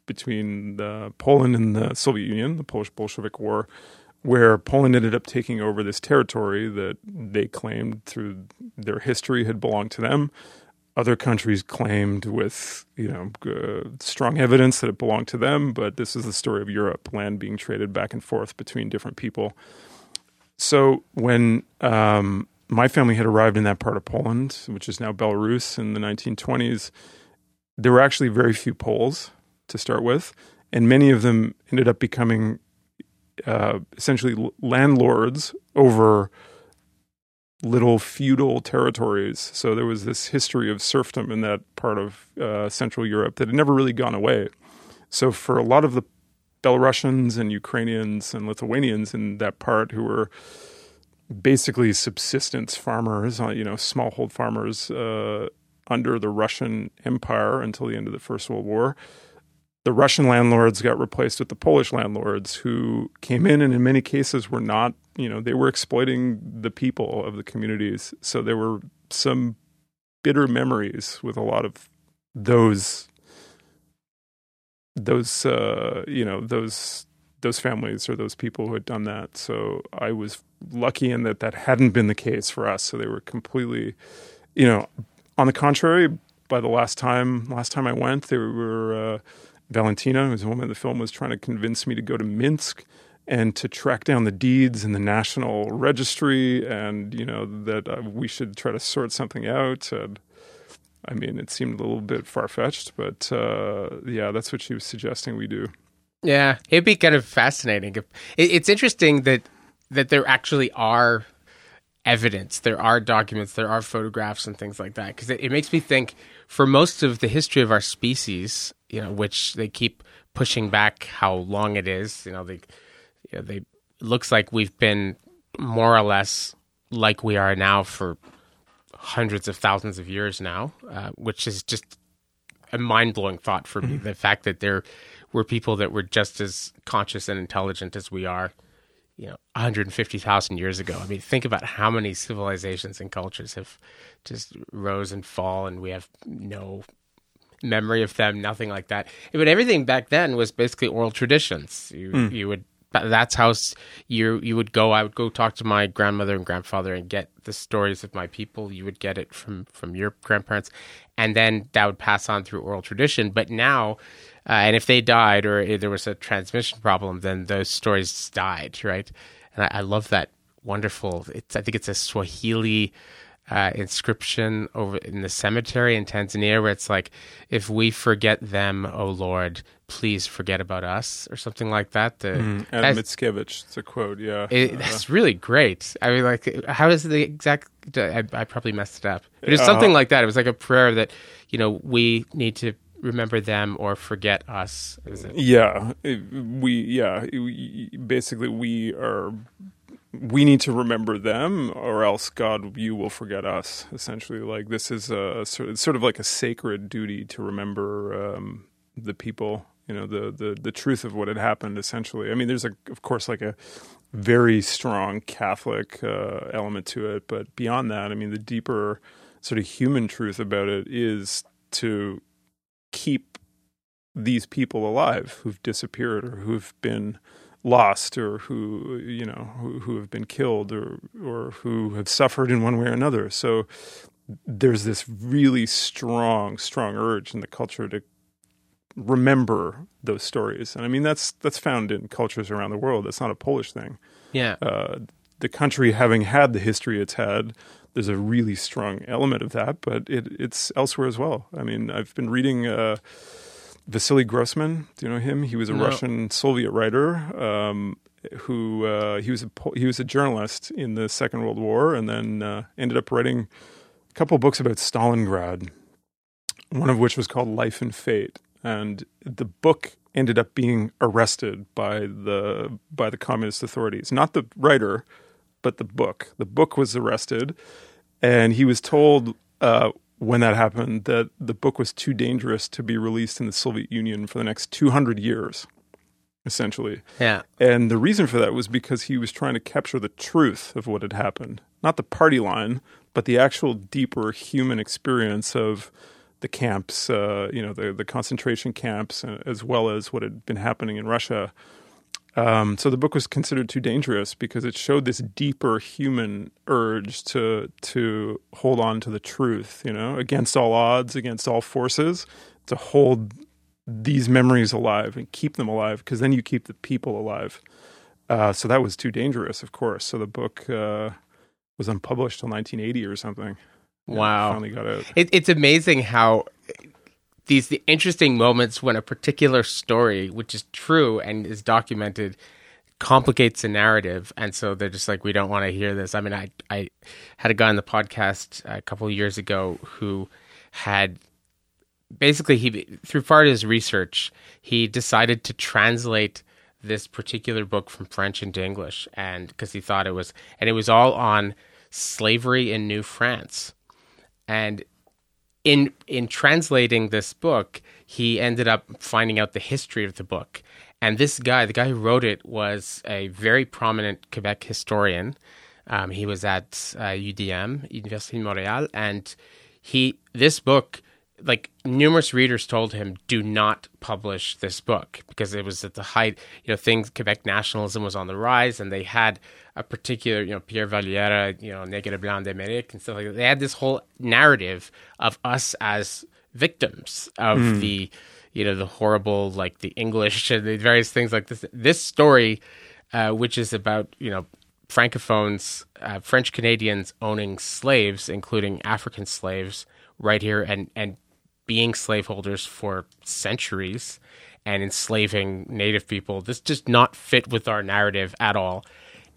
between the Poland and the Soviet Union, the Polish Bolshevik War, where Poland ended up taking over this territory that they claimed through their history had belonged to them. Other countries claimed with you know uh, strong evidence that it belonged to them, but this is the story of Europe, land being traded back and forth between different people. So when um, my family had arrived in that part of Poland, which is now Belarus, in the 1920s. There were actually very few Poles to start with, and many of them ended up becoming uh, essentially landlords over little feudal territories. So there was this history of serfdom in that part of uh, Central Europe that had never really gone away. So for a lot of the Belarusians and Ukrainians and Lithuanians in that part who were basically subsistence farmers, uh, you know, smallhold farmers uh, under the Russian Empire until the end of the First World War. The Russian landlords got replaced with the Polish landlords who came in and in many cases were not, you know, they were exploiting the people of the communities. So there were some bitter memories with a lot of those those uh, you know those those families or those people who had done that. So I was lucky in that that hadn't been the case for us. So they were completely, you know, on the contrary. By the last time, last time I went, they were uh, Valentina, who's a woman in the film, was trying to convince me to go to Minsk and to track down the deeds in the national registry, and you know that uh, we should try to sort something out. And, I mean, it seemed a little bit far fetched, but uh, yeah, that's what she was suggesting we do. Yeah, it'd be kind of fascinating. If, it, it's interesting that that there actually are evidence, there are documents, there are photographs and things like that. Because it, it makes me think, for most of the history of our species, you know, which they keep pushing back how long it is. You know, they, you know, they it looks like we've been more or less like we are now for hundreds of thousands of years now, uh, which is just a mind blowing thought for me. The fact that there were people that were just as conscious and intelligent as we are, you know, 150,000 years ago. I mean, think about how many civilizations and cultures have just rose and fall, and we have no memory of them, nothing like that. But everything back then was basically oral traditions. You you would that's how you you would go. I would go talk to my grandmother and grandfather and get the stories of my people. You would get it from from your grandparents, and then that would pass on through oral tradition. But now. Uh, and if they died or if there was a transmission problem, then those stories died, right? And I, I love that wonderful. It's I think it's a Swahili uh, inscription over in the cemetery in Tanzania where it's like, "If we forget them, O Lord, please forget about us," or something like that. The, Adam that's- Mickiewicz, it's a quote, yeah. it, Uh, that's really great. I mean, like, how is the exact? I, I probably messed it up. It was Uh, something like that. It was like a prayer that, you know, we need to remember them or forget us. Is it? Yeah, it- we yeah we- basically we are we need to remember them or else God you will forget us. Essentially, like this is a sort of, like a sacred duty to remember um, the people. You know the the the truth of what had happened. Essentially, I mean, there's a of course like a very strong Catholic uh, element to it, but beyond that, I mean, the deeper sort of human truth about it is to keep these people alive who've disappeared or who've been lost or who you know who, who have been killed or or who have suffered in one way or another so there's this really strong strong urge in the culture to remember those stories and i mean that's that's found in cultures around the world That's not a polish thing Yeah. uh, the country having had the history it's had, there's a really strong element of that, but it, it's elsewhere as well. I mean, I've been reading uh, Vasily Grossman. Do you know him? He was a No. Russian Soviet writer um, who uh, he was a he was a journalist in the Second World War, and then uh, ended up writing a couple books about Stalingrad. One of which was called Life and Fate, and the book ended up being arrested by the by the communist authorities. Not the writer, but the book. The book was arrested, and he was told uh, when that happened that the book was too dangerous to be released in the Soviet Union for the next 200 years, essentially. Yeah. And the reason for that was because he was trying to capture the truth of what had happened, not the party line, but the actual deeper human experience of the camps, uh, you know, the the concentration camps, uh, as well as what had been happening in Russia. Um, so the book was considered too dangerous because it showed this deeper human urge to to hold on to the truth, you know, against all odds, against all forces, to hold these memories alive and keep them alive because then you keep the people alive. Uh, so that was too dangerous, of course. So the book uh, was unpublished till 1980 or something. Wow. finally got out. It, it's amazing how these the interesting moments when a particular story, which is true and is documented, complicates the narrative, and so they're just like, we don't want to hear this. I mean, I I had a guy on the podcast a couple of years ago who had basically he through part of his research he decided to translate this particular book from French into English, and because he thought it was, and it was all on slavery in New France, and in in translating this book, he ended up finding out the history of the book. And this guy, the guy who wrote it, was a very prominent Quebec historian. Um, he was at uh, UDM, Université de Montréal, and he this book, like numerous readers told him, do not publish this book because it was at the height. You know, things Quebec nationalism was on the rise, and they had a particular, you know, Pierre Vallières, you know, Negre Blanc d'Amérique and stuff like that. They had this whole narrative of us as victims of the, you know, the horrible, like the English and the various things like this. This story, uh, which is about, you know, francophones, uh, French Canadians owning slaves, including African slaves, right here, and and being slaveholders for centuries and enslaving native people. This does not fit with our narrative at all.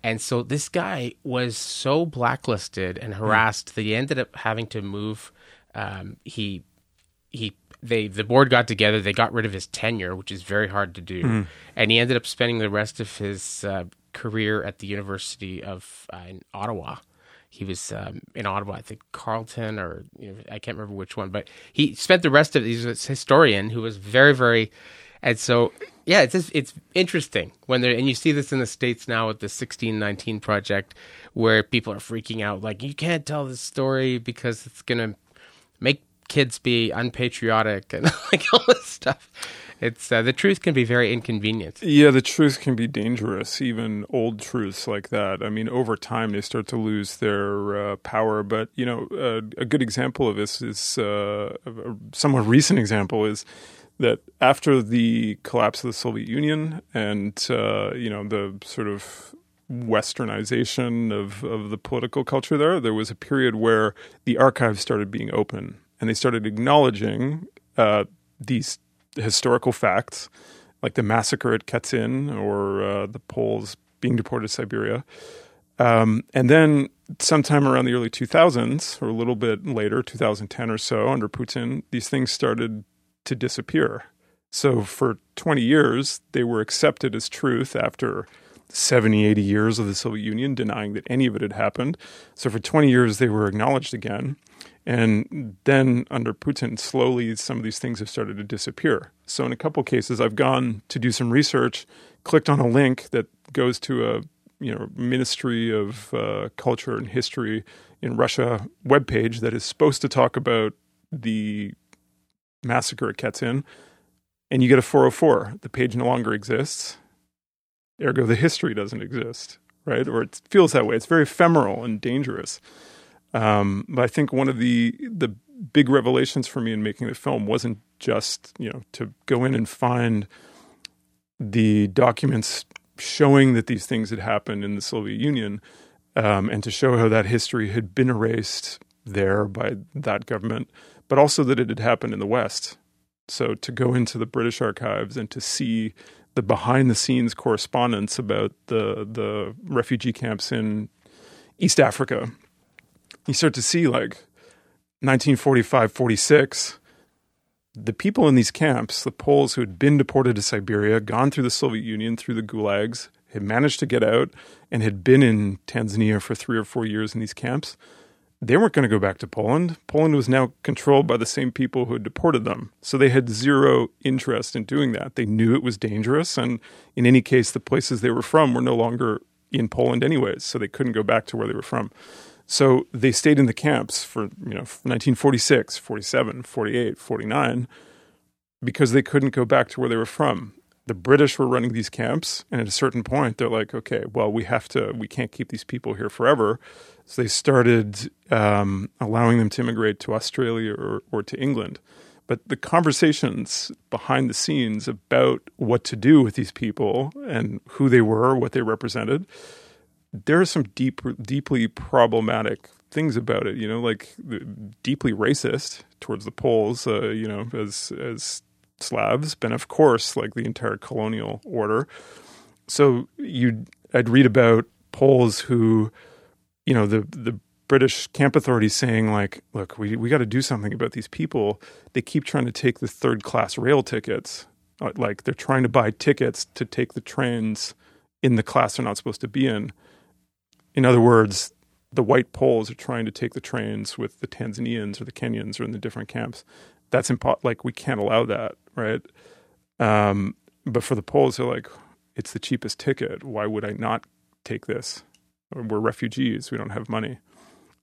And so this guy was so blacklisted and harassed that he ended up having to move. Um, he he they the board got together. They got rid of his tenure, which is very hard to do, and he ended up spending the rest of his uh, career at the University of uh, in Ottawa. He was um, in Ottawa, I think Carleton, or you know, I can't remember which one, but he spent the rest of. He's a historian who was very, very, and so yeah, it's just, it's interesting when they're and you see this in the states now with the sixteen nineteen project, where people are freaking out like you can't tell this story because it's gonna make kids be unpatriotic and like all this stuff. It's uh, the truth can be very inconvenient. Yeah, the truth can be dangerous, even old truths like that. I mean, over time they start to lose their uh, power. But you know, uh, a good example of this is uh, a somewhat recent example is that after the collapse of the Soviet Union and uh, you know the sort of westernization of, of the political culture there, there was a period where the archives started being open and they started acknowledging uh, these historical facts, like the massacre at Katyn or uh, the Poles being deported to Siberia. Um, and then sometime around the early 2000s, or a little bit later, 2010 or so, under Putin, these things started to disappear. So for 20 years, they were accepted as truth after 70, 80 years of the Soviet Union denying that any of it had happened. So for 20 years, they were acknowledged again. And then under Putin, slowly some of these things have started to disappear. So in a couple cases, I've gone to do some research, clicked on a link that goes to a you know Ministry of uh, Culture and History in Russia webpage that is supposed to talk about the massacre at Katyn, and you get a 404. The page no longer exists. Ergo, the history doesn't exist, right? Or it feels that way. It's very ephemeral and dangerous. Um, but I think one of the the big revelations for me in making the film wasn't just you know to go in and find the documents showing that these things had happened in the Soviet Union, um, and to show how that history had been erased there by that government, but also that it had happened in the West. So to go into the British archives and to see the behind the scenes correspondence about the the refugee camps in East Africa you start to see like 1945, 46, the people in these camps, the Poles who had been deported to Siberia, gone through the Soviet Union, through the gulags, had managed to get out and had been in Tanzania for three or four years in these camps, they weren't going to go back to Poland. Poland was now controlled by the same people who had deported them. So they had zero interest in doing that. They knew it was dangerous. And in any case, the places they were from were no longer in Poland, anyways. So they couldn't go back to where they were from. So they stayed in the camps for, you know, 1946, 47, 48, 49, because they couldn't go back to where they were from. The British were running these camps, and at a certain point, they're like, okay, well, we have to, we can't keep these people here forever. So they started um, allowing them to immigrate to Australia or, or to England. But the conversations behind the scenes about what to do with these people and who they were, what they represented, there are some deep, deeply problematic things about it. You know, like deeply racist towards the Poles. Uh, you know, as as Slavs, but of course, like the entire colonial order. So you, I'd read about Poles who, you know, the the British camp authorities saying like, look, we we got to do something about these people. They keep trying to take the third class rail tickets. Uh, like they're trying to buy tickets to take the trains in the class they're not supposed to be in in other words, the white Poles are trying to take the trains with the Tanzanians or the Kenyans or in the different camps. That's impo- like we can't allow that, right? Um, but for the Poles, they're like, it's the cheapest ticket. Why would I not take this? We're refugees. We don't have money.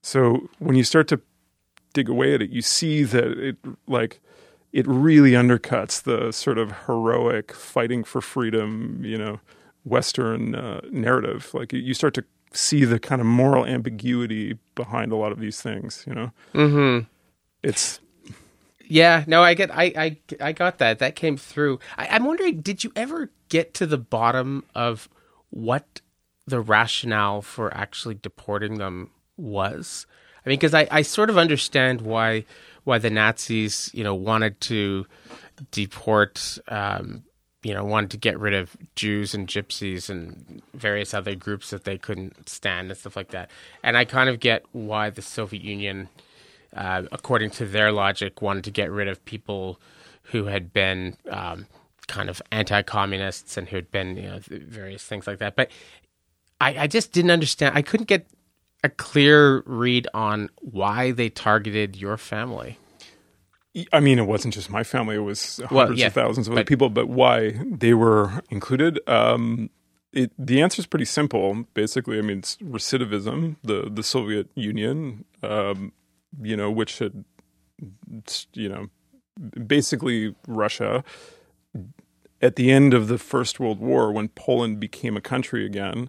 So when you start to dig away at it, you see that it like it really undercuts the sort of heroic fighting for freedom, you know, Western uh, narrative. Like you start to see the kind of moral ambiguity behind a lot of these things. You know, mm-hmm. it's yeah. No, I get. I I I got that. That came through. I, I'm wondering, did you ever get to the bottom of what the rationale for actually deporting them was? I mean, because I, I sort of understand why why the Nazis, you know, wanted to deport um, you know, wanted to get rid of Jews and gypsies and various other groups that they couldn't stand and stuff like that. And I kind of get why the Soviet Union, uh, according to their logic, wanted to get rid of people who had been um, kind of anti-communists and who had been, you know, various things like that. But I, I just didn't understand. I couldn't get a clear read on why they targeted your family. I mean, it wasn't just my family; it was hundreds well, yeah, of thousands of but, other people. But why they were included? Um, it, the answer is pretty simple. Basically, I mean, it's recidivism. The the Soviet Union, um, you know, which had, you know, basically Russia. At the end of the First World War, when Poland became a country again,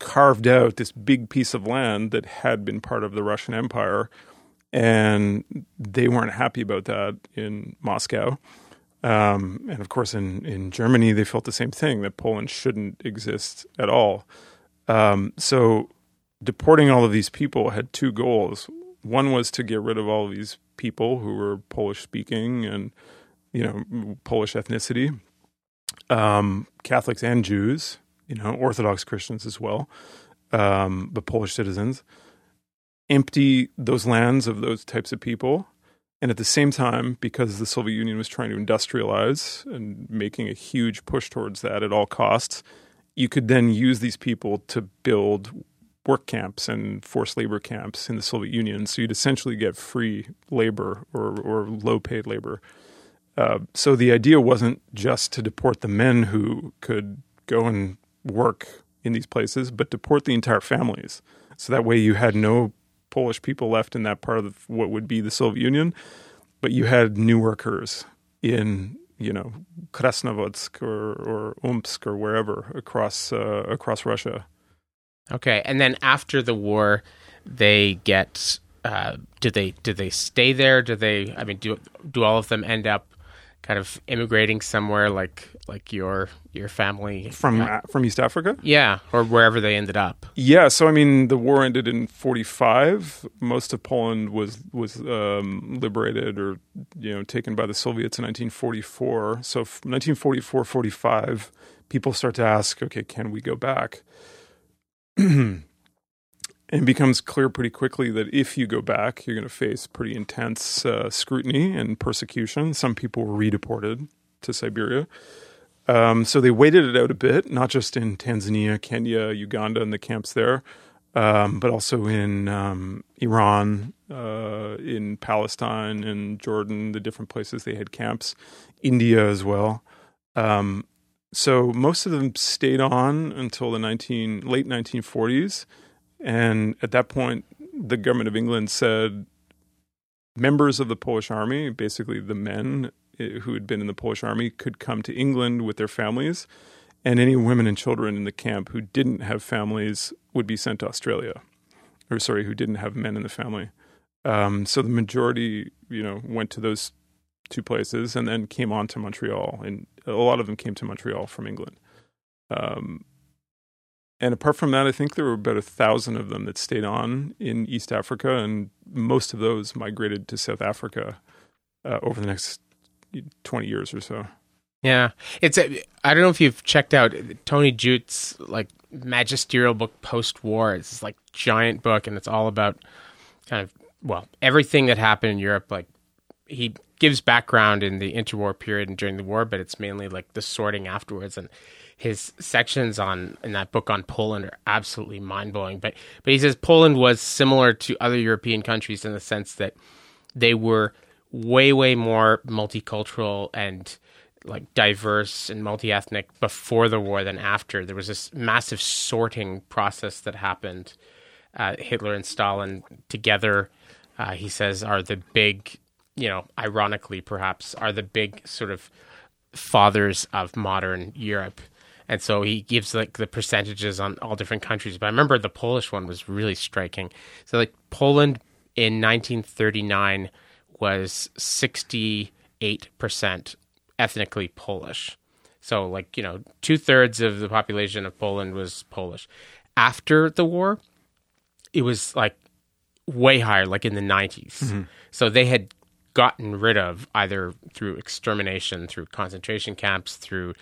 carved out this big piece of land that had been part of the Russian Empire and they weren't happy about that in Moscow. Um, and of course, in, in Germany, they felt the same thing that Poland shouldn't exist at all. Um, so, deporting all of these people had two goals. One was to get rid of all of these people who were Polish speaking and, you know, Polish ethnicity, um, Catholics and Jews, you know, Orthodox Christians as well, um, but Polish citizens empty those lands of those types of people And at the same time, because the Soviet Union was trying to industrialize and making a huge push towards that at all costs, you could then use these people to build work camps and forced labor camps in the Soviet Union. So you'd essentially get free labor or, or low paid labor. Uh, so the idea wasn't just to deport the men who could go and work in these places, but deport the entire families. So that way you had no Polish people left in that part of what would be the Soviet Union, but you had new workers in you know Krasnovodsk or, or Omsk or wherever across uh, across Russia. Okay, and then after the war, they get. Uh, do they do they stay there? Do they? I mean, do do all of them end up kind of immigrating somewhere like like your your family from uh, from East Africa. Yeah, or wherever they ended up. Yeah, so I mean, the war ended in '45. Most of Poland was was um, liberated or you know taken by the Soviets in 1944. So 1944-45, people start to ask, okay, can we go back? it becomes clear pretty quickly that if you go back, you're going to face pretty intense uh, scrutiny and persecution. Some people were redeported to Siberia. Um, so they waited it out a bit, not just in Tanzania, Kenya, Uganda, and the camps there, um, but also in um, Iran, uh, in Palestine, in Jordan, the different places they had camps, India as well. Um, so most of them stayed on until the 19, late 1940s and at that point, the government of England said members of the Polish army, basically the men eh, who had been in the Polish army, could come to England with their families, and any women and children in the camp who didn't have families would be sent to Australia, or sorry, who didn't have men in the family. Um, so the majority, you know, went to those two places and then came on to Montreal, and a lot of them came to Montreal from England. Um, and apart from that, I think there were about a thousand of them that stayed on in East Africa, and most of those migrated to South Africa uh, over the next twenty years or so. Yeah, it's. A, I don't know if you've checked out Tony Judt's like magisterial book post war. It's this like giant book, and it's all about kind of well everything that happened in Europe. Like he gives background in the interwar period and during the war, but it's mainly like the sorting afterwards and his sections on in that book on Poland are absolutely mind blowing. But but he says Poland was similar to other European countries in the sense that they were way way more multicultural and like diverse and multi ethnic before the war than after. There was this massive sorting process that happened. Uh, Hitler and Stalin together, uh, he says, are the big, you know, ironically perhaps, are the big sort of fathers of modern Europe and so he gives like the percentages on all different countries. But I remember the Polish one was really striking. So like Poland in 1939 was 68 percent ethnically Polish. So like you know two thirds of the population of Poland was Polish. After the war, it was like way higher, like in the 90s. Mm-hmm. So they had gotten rid of either through extermination, through concentration camps, through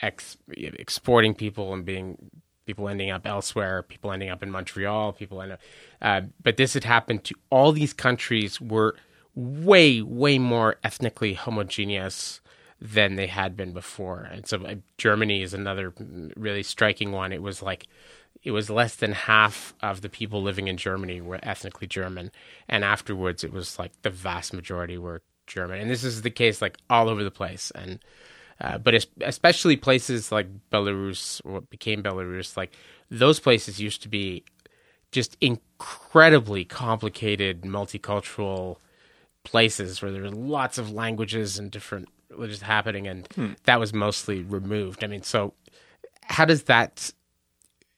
ex- exporting people and being people ending up elsewhere, people ending up in Montreal, people end up. Uh, but this had happened to all these countries were way, way more ethnically homogeneous than they had been before. And so uh, Germany is another really striking one. It was like it was less than half of the people living in Germany were ethnically German, and afterwards it was like the vast majority were German. And this is the case like all over the place. And uh, but especially places like Belarus, what became Belarus, like those places used to be just incredibly complicated, multicultural places where there were lots of languages and different religions happening, and hmm. that was mostly removed. I mean, so how does that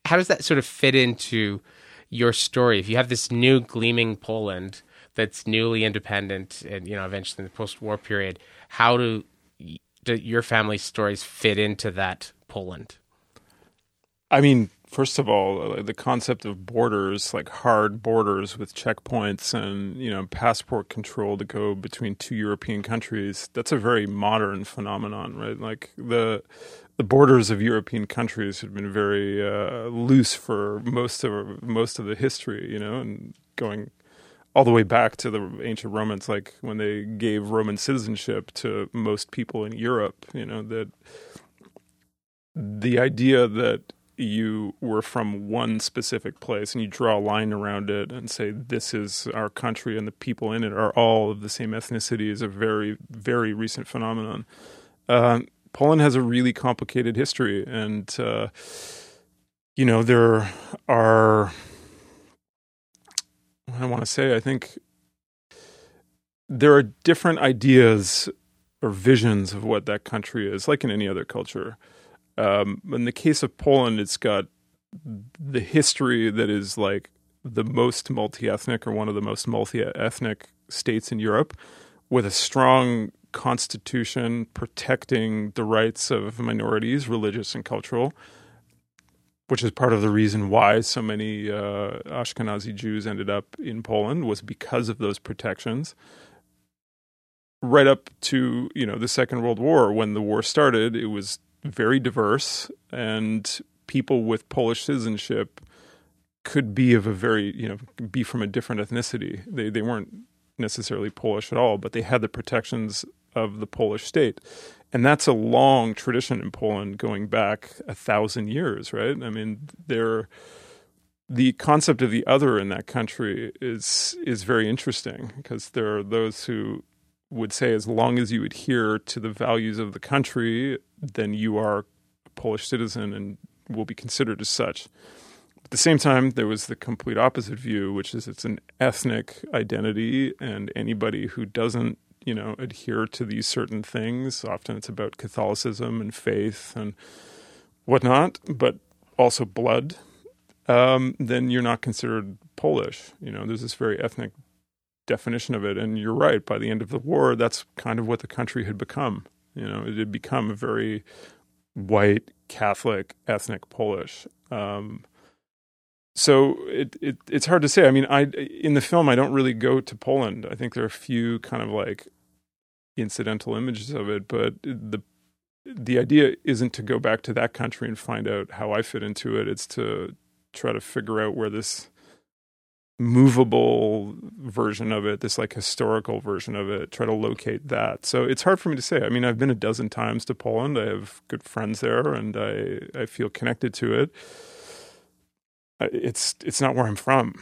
how does that sort of fit into your story? If you have this new gleaming Poland that's newly independent, and you know, eventually in the post-war period, how do do your family stories fit into that Poland? I mean, first of all, the concept of borders, like hard borders with checkpoints and you know passport control to go between two European countries, that's a very modern phenomenon, right? Like the the borders of European countries have been very uh, loose for most of most of the history, you know, and going all the way back to the ancient Romans, like when they gave Roman citizenship to most people in Europe. You know that the idea that you were from one specific place and you draw a line around it and say this is our country and the people in it are all of the same ethnicity is a very very recent phenomenon. Uh, Poland has a really complicated history, and uh, you know there are. I want to say I think there are different ideas or visions of what that country is, like in any other culture. Um, in the case of Poland, it's got the history that is like the most multi ethnic or one of the most multi ethnic states in Europe with a strong constitution protecting the rights of minorities, religious and cultural, which is part of the reason why so many uh, Ashkenazi Jews ended up in Poland was because of those protections right up to you know the Second World War when the war started, it was very diverse, and people with Polish citizenship could be of a very you know be from a different ethnicity. They they weren't necessarily Polish at all, but they had the protections of the Polish state. And that's a long tradition in Poland going back a thousand years, right? I mean, there the concept of the other in that country is is very interesting because there are those who would say as long as you adhere to the values of the country, then you are a Polish citizen and will be considered as such. At the same time, there was the complete opposite view, which is it's an ethnic identity, and anybody who doesn't, you know, adhere to these certain things, often it's about Catholicism and faith and whatnot, but also blood, um, then you're not considered Polish. You know, there's this very ethnic definition of it. And you're right. By the end of the war, that's kind of what the country had become. You know, it had become a very white Catholic ethnic Polish. Um, so it, it it's hard to say. I mean, I in the film I don't really go to Poland. I think there are a few kind of like incidental images of it, but the the idea isn't to go back to that country and find out how I fit into it. It's to try to figure out where this movable version of it, this like historical version of it, try to locate that. So it's hard for me to say. I mean, I've been a dozen times to Poland. I have good friends there and I, I feel connected to it. It's it's not where I'm from.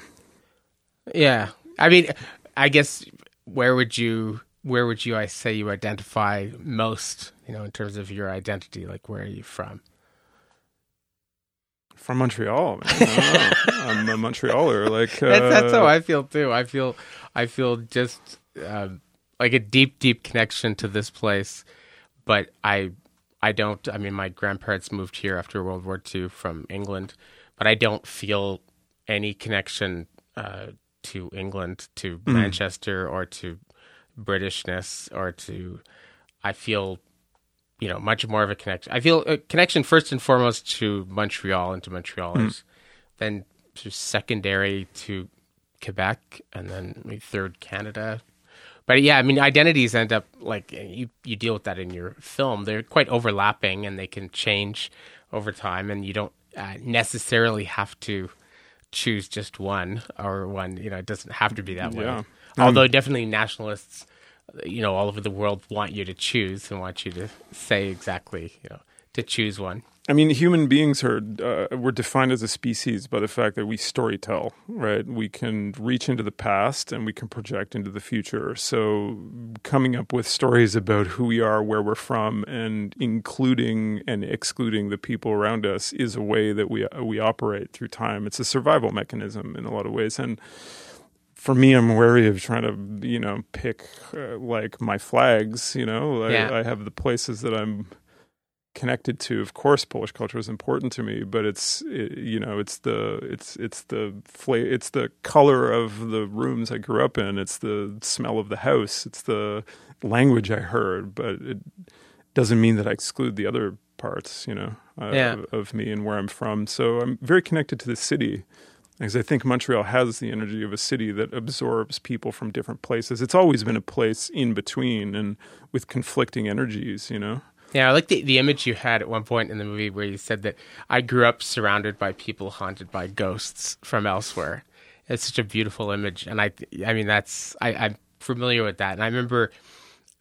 Yeah. I mean, I guess where would you where would you I say you identify most, you know, in terms of your identity, like where are you from? from Montreal. I'm a Montrealer. Like uh, that's, that's, how I feel too. I feel I feel just uh, like a deep, deep connection to this place, but I I don't. I mean, my grandparents moved here after World War II from England, but I don't feel any connection uh, to England, to mm. Manchester, or to Britishness, or to. I feel you know much more of a connection. I feel a connection first and foremost to Montreal and to Montrealers, mm. then to secondary to Quebec, and then maybe third Canada. But yeah, I mean, identities end up like you you deal with that in your film. They're quite overlapping, and they can change over time, and you don't uh, necessarily have to choose just one or one. You know, it doesn't have to be that way. Although um, definitely nationalists you know all over the world want you to choose and want you to say exactly you know to choose one. I mean, human beings are uh, we're defined as a species by the fact that we storytell, right? We can reach into the past and we can project into the future. So, coming up with stories about who we are, where we're from, and including and excluding the people around us is a way that we we operate through time. It's a survival mechanism in a lot of ways, and for me, I'm wary of trying to, you know, pick uh, like my flags. You know, I, yeah. I, have the places that I'm connected to. Of course, Polish culture is important to me, but it's it, you know, it's the it's it's the fla- it's the color of the rooms I grew up in. It's the smell of the house. It's the language I heard, but it doesn't mean that I exclude the other parts. You know, uh, yeah. of, of me and where I'm from. So I'm very connected to the city because I think Montreal has the energy of a city that absorbs people from different places. It's always been a place in between and with conflicting energies, you know? Yeah, I like the, the image you had at one point in the movie where you said that I grew up surrounded by people haunted by ghosts from elsewhere. it's such a beautiful image, and I I mean that's I, I'm familiar with that, and I remember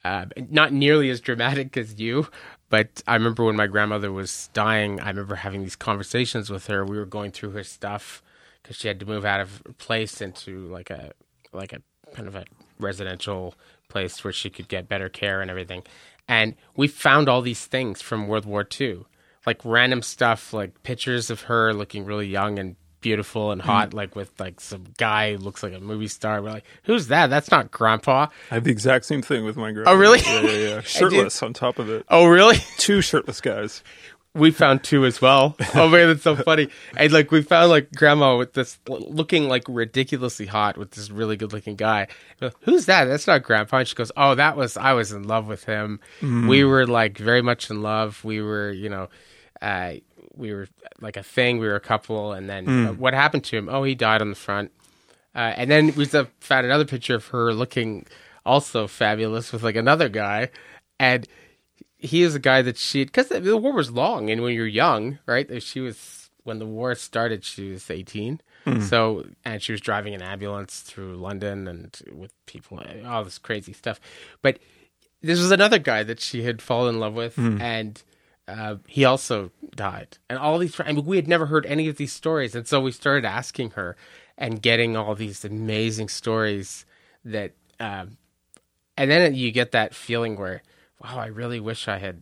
uh, not nearly as dramatic as you, but I remember when my grandmother was dying. I remember having these conversations with her. We were going through her stuff because she had to move out of place into like a like a kind of a residential place where she could get better care and everything. And we found all these things from World War II, like random stuff, like pictures of her looking really young and beautiful and hot, mm-hmm. like with like some guy who looks like a movie star. We're like, who's that? That's not Grandpa. I have the exact same thing with my grandma. Oh, really? Yeah, yeah, yeah. Shirtless on top of it. Oh, really? Two shirtless guys. We found two as well. Oh man, that's so funny. And like we found like grandma with this looking like ridiculously hot with this really good looking guy. Like, Who's that? That's not grandpa. And she goes, Oh, that was I was in love with him. We were like very much in love. We were, you know, uh, we were like a thing. We were a couple. And then uh, what happened to him? Oh, he died on the front. Uh, and then we found another picture of her looking also fabulous with like another guy. And he is a guy that she because the, the war was long and when you're young right she was when the war started she was 18 so and she was driving an ambulance through london and with people all this crazy stuff. But this was another guy that she had fallen in love with and uh, he also died. And all these I mean, we had never heard any of these stories. And so we started asking her and getting all these amazing stories that um, and then you get that feeling where wow i really wish i had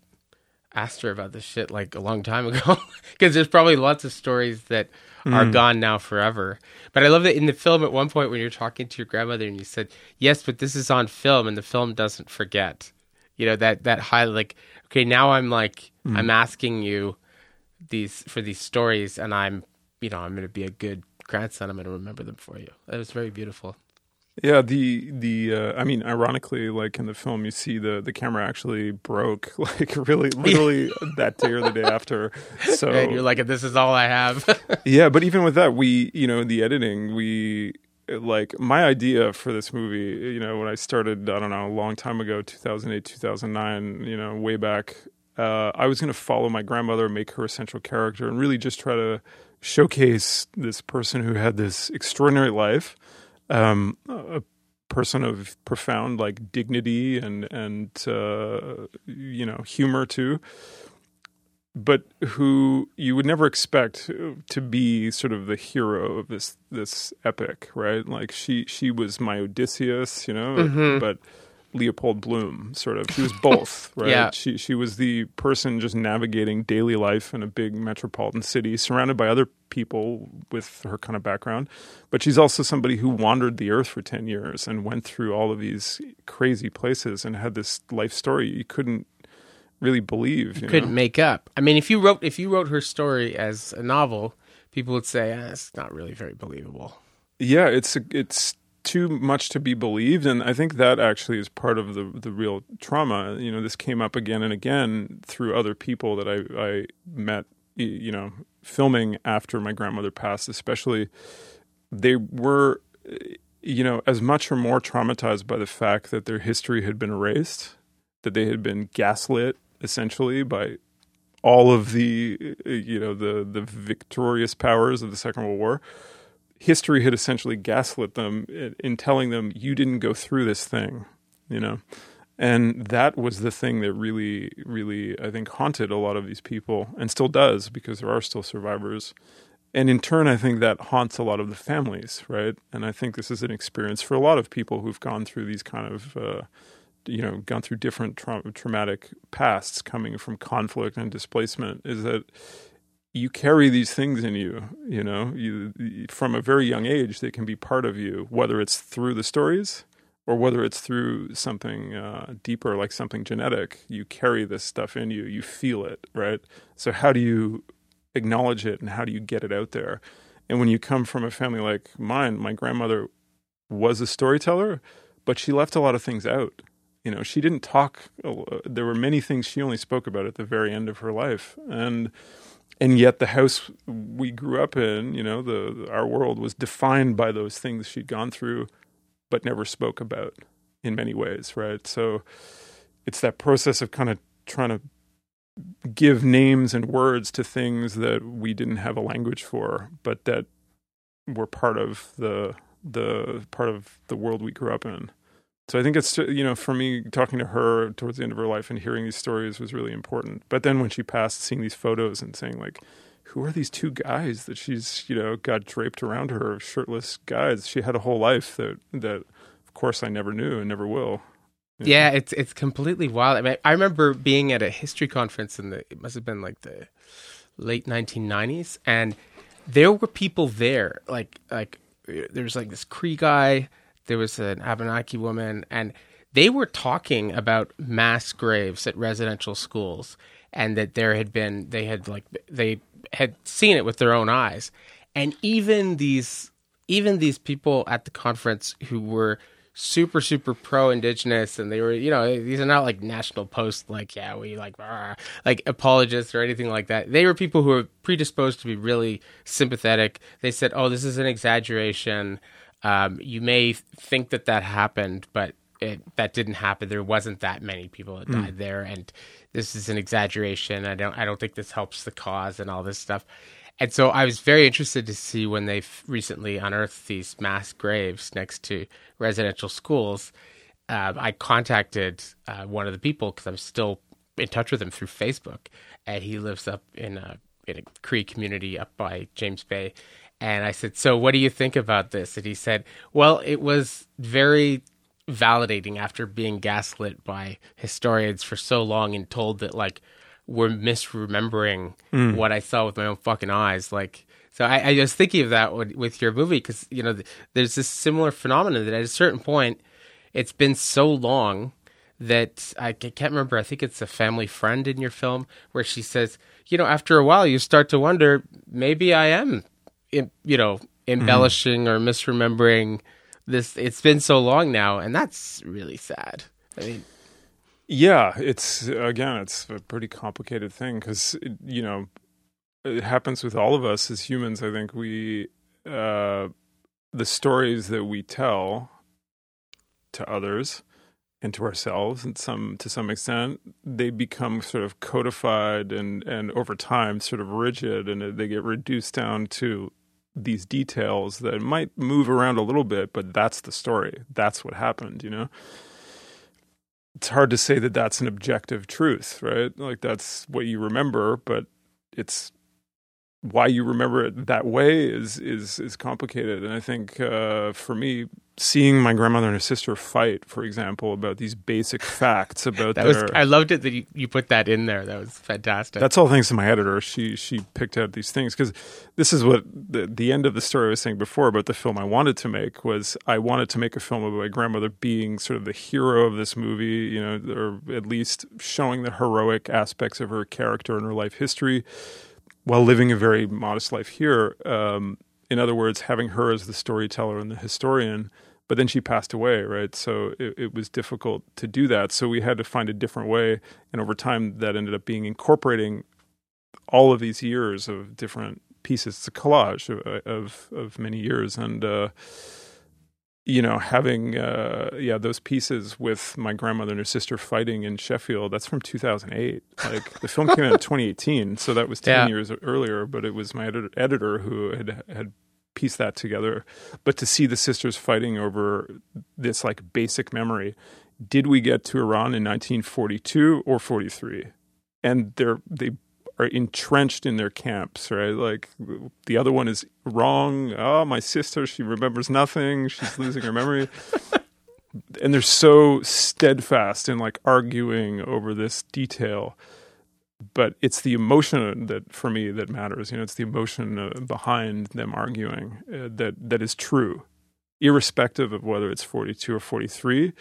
asked her about this shit like a long time ago. Because there's probably lots of stories that are mm. gone now forever. But i love that in the film at one point when you're talking to your grandmother and you said yes but this is on film and the film doesn't forget. You know that that high like okay now i'm like mm. i'm asking you these for these stories and i'm you know i'm going to be a good grandson. I'm going to remember them for you. That was very beautiful Yeah, the the uh, I mean, ironically, like in the film, you see the the camera actually broke, like really, literally that day or the day after. So and you're like this is all i have yeah, but even with that, we you know the editing, we like my idea for this movie. You know, when I started, I don't know, a long time ago, two thousand eight, two thousand nine. You know, way back. Uh, I was going to follow my grandmother, make her a central character, and really just try to showcase this person who had this extraordinary life, um, a person of profound like dignity and and uh, you know humor too, but who you would never expect to be sort of the hero of this this epic, right? Like she she was my Odysseus, you know, but Leopold Bloom, sort of. She was both, right? Yeah. She she was the person just navigating daily life in a big metropolitan city, surrounded by other people with her kind of background. But she's also somebody who wandered the earth for ten years and went through all of these crazy places and had this life story you couldn't really believe. You couldn't know? make up. I mean, if you wrote if you wrote her story as a novel, people would say ah, it's not really very believable. Yeah, it's it's too much to be believed, and I think that actually is part of the the real trauma. You know, this came up again and again through other people that I I met. You know, filming after my grandmother passed, especially, they were, you know, as much or more traumatized by the fact that their history had been erased, that they had been gaslit essentially by all of the you know the the victorious powers of the Second World War. History had essentially gaslit them in, in telling them you didn't go through this thing, you know, and that was the thing that really, really I think haunted a lot of these people and still does because there are still survivors. And in turn, I think that haunts a lot of the families, right? And I think this is an experience for a lot of people who've gone through these kind of uh, you know gone through different tra- traumatic pasts coming from conflict and displacement is that you carry these things in you you know you from a very young age they can be part of you whether it's through the stories or whether it's through something uh, deeper like something genetic. You carry this stuff in you. You feel it right? So how do you acknowledge it and how do you get it out there? And when you come from a family like mine my grandmother was a storyteller but she left a lot of things out. You know she didn't talk there were many things she only spoke about at the very end of her life. And and yet the house we grew up in you know the our world was defined by those things she'd gone through but never spoke about in many ways right so it's that process of kind of trying to give names and words to things that we didn't have a language for but that were part of the the part of the world we grew up in. So I think it's you know for me talking to her towards the end of her life and hearing these stories was really important. But then when she passed, seeing these photos and saying like, who are these two guys that she's you know got draped around her, shirtless guys? She had a whole life that that of course I never knew and never will. Yeah, it's it's completely wild. I mean, I remember being at a history conference in the it must have been like the late 1990s, and there were people there. Like like there's like this Cree guy, there was an Abenaki woman, and they were talking about mass graves at residential schools, and that there had been they had like they had seen it with their own eyes, and even these even these people at the conference who were super super pro indigenous and they were you know these are not like national post like yeah we like like apologists or anything like that. They were people who were predisposed to be really sympathetic. They said oh this is an exaggeration um, you may think that that happened but it, that didn't happen there wasn't that many people that died there and this is an exaggeration i don't i don't think this helps the cause and all this stuff and so I was very interested to see when they recently unearthed these mass graves next to residential schools. Uh, I contacted uh, one of the people because I'm still in touch with him through Facebook, and he lives up in a in a Cree community up by James Bay. And I said, "So, what do you think about this?" And he said, "Well, it was very validating after being gaslit by historians for so long and told that like." we're misremembering mm. what I saw with my own fucking eyes. Like, so I, I was thinking of that with, with your movie because you know th- there's this similar phenomenon that at a certain point, it's been so long that I can't remember. I think it's a family friend in your film where she says, you know, after a while you start to wonder maybe I am, you know, embellishing or misremembering this. It's been so long now, and that's really sad. I mean, Yeah, it's again, it's a pretty complicated thing because you know it happens with all of us as humans. I think we uh, the stories that we tell to others and to ourselves, and some to some extent, they become sort of codified and and over time sort of rigid, and they get reduced down to these details that might move around a little bit, but that's the story. That's what happened, you know it's hard to say that that's an objective truth, right? Like that's what you remember, but it's why you remember it that way is is is complicated. And I think uh, for me, seeing my grandmother and her sister fight, for example, about these basic facts about that was their I loved it that you, you put that in there. That was fantastic. that's all thanks to my editor. She she picked out these things because this is what the the end of the story I was saying before about the film I wanted to make was I wanted to make a film about my grandmother being sort of the hero of this movie, you know, or at least showing the heroic aspects of her character and her life history while living a very modest life here. Um, in other words, having her as the storyteller and the historian. But then she passed away, right? So it, it was difficult to do that. So we had to find a different way. And over time, that ended up being incorporating all of these years of different pieces. It's a collage of of, of many years, and uh, you know, having uh, yeah those pieces with my grandmother and her sister fighting in Sheffield. That's from 2008. Like the film came out in 2018, so that was 10 Yeah. years earlier. But it was my editor, editor who had had pieced that together. But to see the sisters fighting over this like basic memory, did we get to Iran in 1942 or 43? And they're they are entrenched in their camps, right? Like the other one is wrong. Oh, my sister, she remembers nothing. She's losing her memory. and they're so steadfast in like arguing over this detail. But it's the emotion that, for me, that matters. You know, it's the emotion uh, behind them arguing uh, that that is true, irrespective of whether it's forty-two or forty-three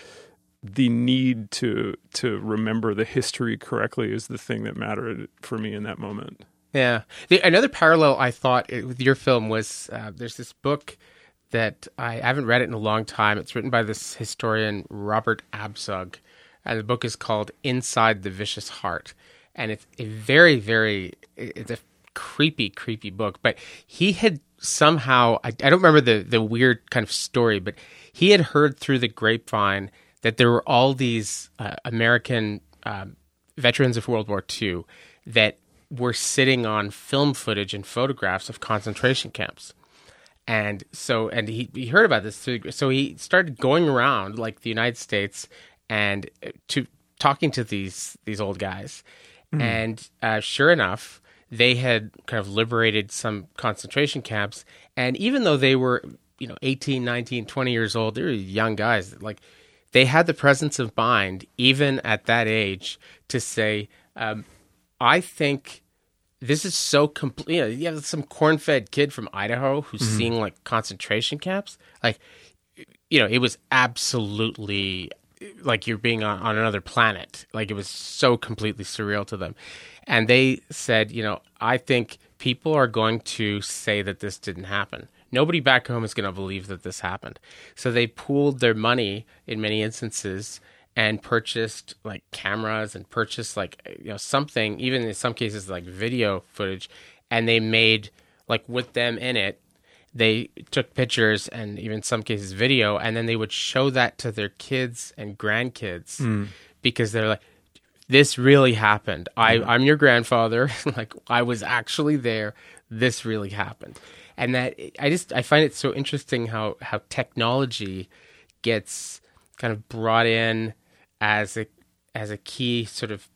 the need to to remember the history correctly is the thing that mattered for me in that moment. Yeah. The, another parallel I thought uh, with your film was uh, there's this book that I haven't read it in a long time. It's written by this historian Robert Abzug, and the book is called Inside the Vicious Heart, and it's a very very it's a creepy creepy book. But he had somehow I, I don't remember the the weird kind of story, but he had heard through the grapevine that there were all these uh, American um, veterans of World War II that were sitting on film footage and photographs of concentration camps. And so, and he, he heard about this. So he started going around like the United States and uh, to talking to these, these old guys. Mm. And uh, sure enough, they had kind of liberated some concentration camps. And even though they were, you know, 18, 19, 20 years old, they were young guys, like they had the presence of mind, even at that age, to say, um, I think this is so complete. You, know, you have some corn fed kid from Idaho who's mm-hmm. seeing like concentration camps. Like, you know, it was absolutely like you're being on, on another planet. Like it was so completely surreal to them. And they said, you know, I think people are going to say that this didn't happen. Nobody back home is going to believe that this happened. So they pooled their money in many instances and purchased like cameras and purchased like you know something even in some cases like video footage and they made like with them in it they took pictures and even some cases video and then they would show that to their kids and grandkids mm. because they're like this really happened i mm. i'm your grandfather like i was actually there this really happened and that i just i find it so interesting how how technology gets kind of brought in as a as a key sort of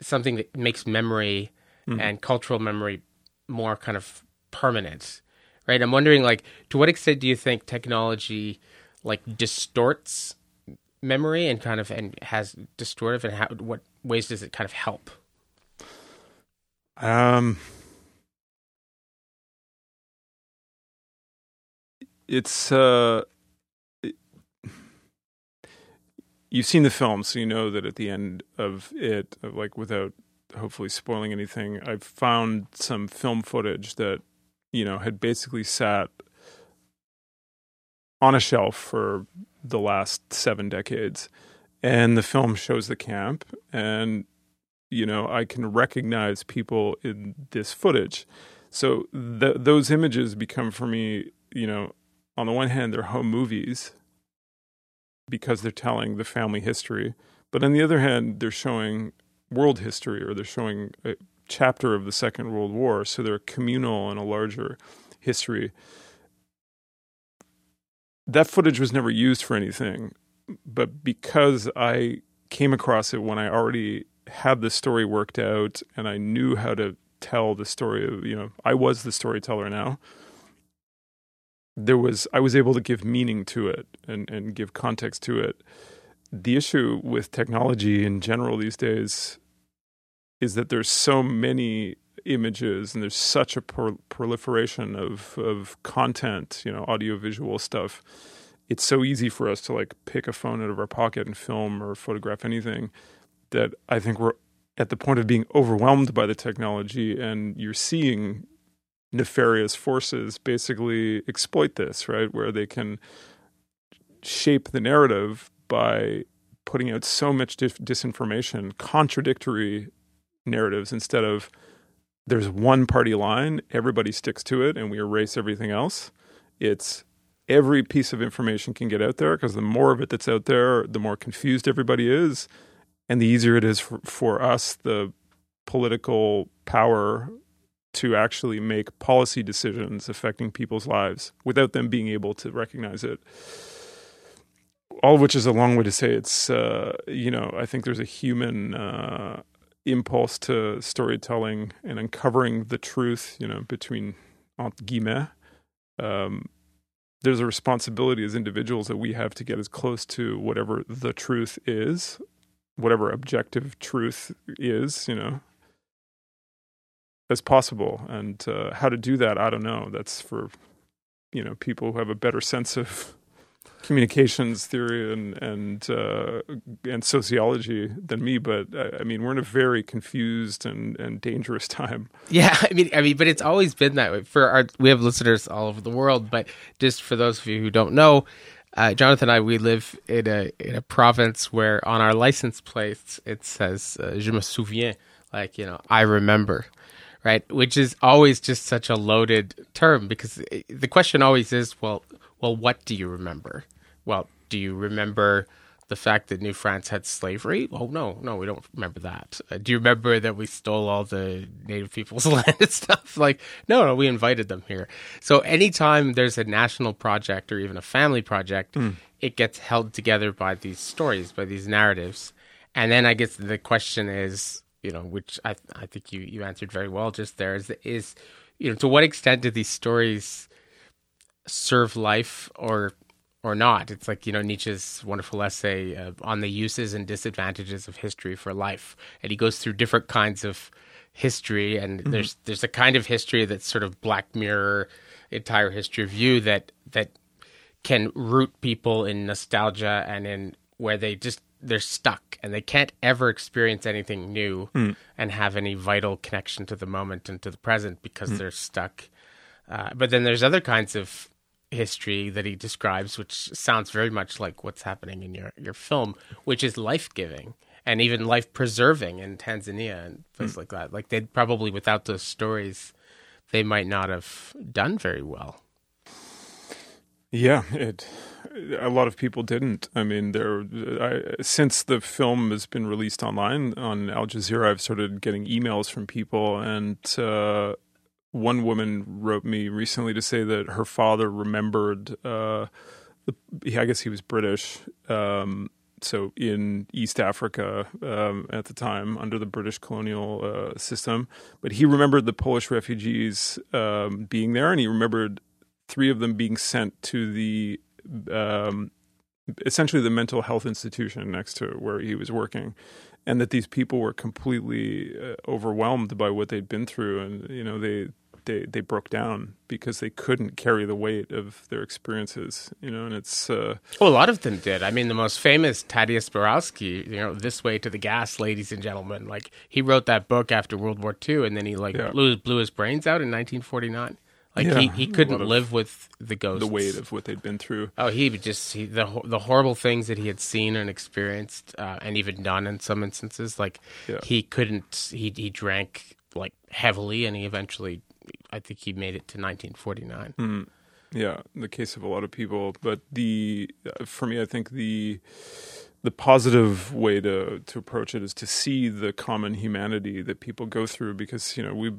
something that makes memory mm. and cultural memory more kind of permanent right i'm wondering like to what extent do you think technology like distorts memory and kind of and has distortive and how what ways does it kind of help um it's uh you've seen the film, so you know that at the end of it, like without hopefully spoiling anything, I've found some film footage that you know had basically sat on a shelf for the last seven decades, and the film shows the camp, and you know I can recognize people in this footage. So th- those images become for me, you know, on the one hand, they're home movies because they're telling the family history. But on the other hand, they're showing world history or they're showing a chapter of the Second World War. So they're communal and a larger history. That footage was never used for anything, but because I came across it when I already had the story worked out and I knew how to tell the story of, you know, I was the storyteller now there was I was able to give meaning to it and, and give context to it. The issue with technology in general these days is that there's so many images and there's such a pro- proliferation of of content, you know, audiovisual stuff. It's so easy for us to like pick a phone out of our pocket and film or photograph anything that I think we're at the point of being overwhelmed by the technology and you're seeing nefarious forces basically exploit this, right? Where they can shape the narrative by putting out so much dis- disinformation, contradictory narratives, instead of there's one party line, everybody sticks to it, and we erase everything else. It's every piece of information can get out there because the more of it that's out there, the more confused everybody is, and the easier it is for, for us, the political power to actually make policy decisions affecting people's lives without them being able to recognize it. All of which is a long way to say it's, uh, you know, I think there's a human uh, impulse to storytelling and uncovering the truth, you know, between entre guillemets. Um, there's a responsibility as individuals that we have to get as close to whatever the truth is, whatever objective truth is, you know, as possible. And uh, how to do that, I don't know. That's for you know people who have a better sense of communications theory and and uh, and sociology than me. But I, I, mean, we're in a very confused and, and dangerous time. Yeah, I mean, I mean, but it's always been that way. For our, we have listeners all over the world, but just for those of you who don't know. Uh, Jonathan and I, we live in a in a province where on our license plates it says uh, "Je me souviens," like you know, I remember right? Which is always just such a loaded term because the question always is, well, well, what do you remember? Well, do you remember the fact that New France had slavery. Oh no, no, we don't remember that. Uh, do you remember that we stole all the native people's land and stuff? Like, no, no, we invited them here. So anytime there's a national project or even a family project, mm. it gets held together by these stories, by these narratives. And then I guess the question is, you know, which I I think you you answered very well just there is is you know to what extent do these stories serve life or or not. It's like you know Nietzsche's wonderful essay uh, on the uses and disadvantages of history for life, and he goes through different kinds of history, and mm-hmm. there's there's a kind of history that's sort of Black Mirror entire history view that that can root people in nostalgia and in where they just they're stuck and they can't ever experience anything new mm. and have any vital connection to the moment and to the present because mm. they're stuck. Uh, but then there's other kinds of history that he describes, which sounds very much like what's happening in your, your film, which is life giving and even life preserving in Tanzania and places mm. like that. Like they probably without those stories, they might not have done very well. Yeah, it. A lot of people didn't. I mean, there. I, since the film has been released online on Al Jazeera, I've started getting emails from people, and uh, one woman wrote me recently to say that her father remembered. Uh, I guess he was British. Um, so in East Africa um, at the time under the British colonial uh, system, but he remembered the Polish refugees um, being there, and he remembered three of them being sent to the um, essentially the mental health institution next to where he was working, and that these people were completely uh, overwhelmed by what they'd been through, and you know they they they broke down because they couldn't carry the weight of their experiences, you know. And it's uh, well, a lot of them did. I mean, the most famous Tadeusz Borowski, you know, "This Way to the Gas," ladies and gentlemen. Like he wrote that book after World War II, and then he like yeah. blew blew his brains out in 1949. Like yeah, he, he couldn't live with the ghosts, the weight of what they'd been through. Oh, he just he, the the horrible things that he had seen and experienced, uh, and even done in some instances. Like yeah. he couldn't. He he drank like heavily, and he eventually I think he made it to 1949. Mm, yeah, the case of a lot of people. But the uh, for me, I think the the positive way to to approach it is to see the common humanity that people go through because you know we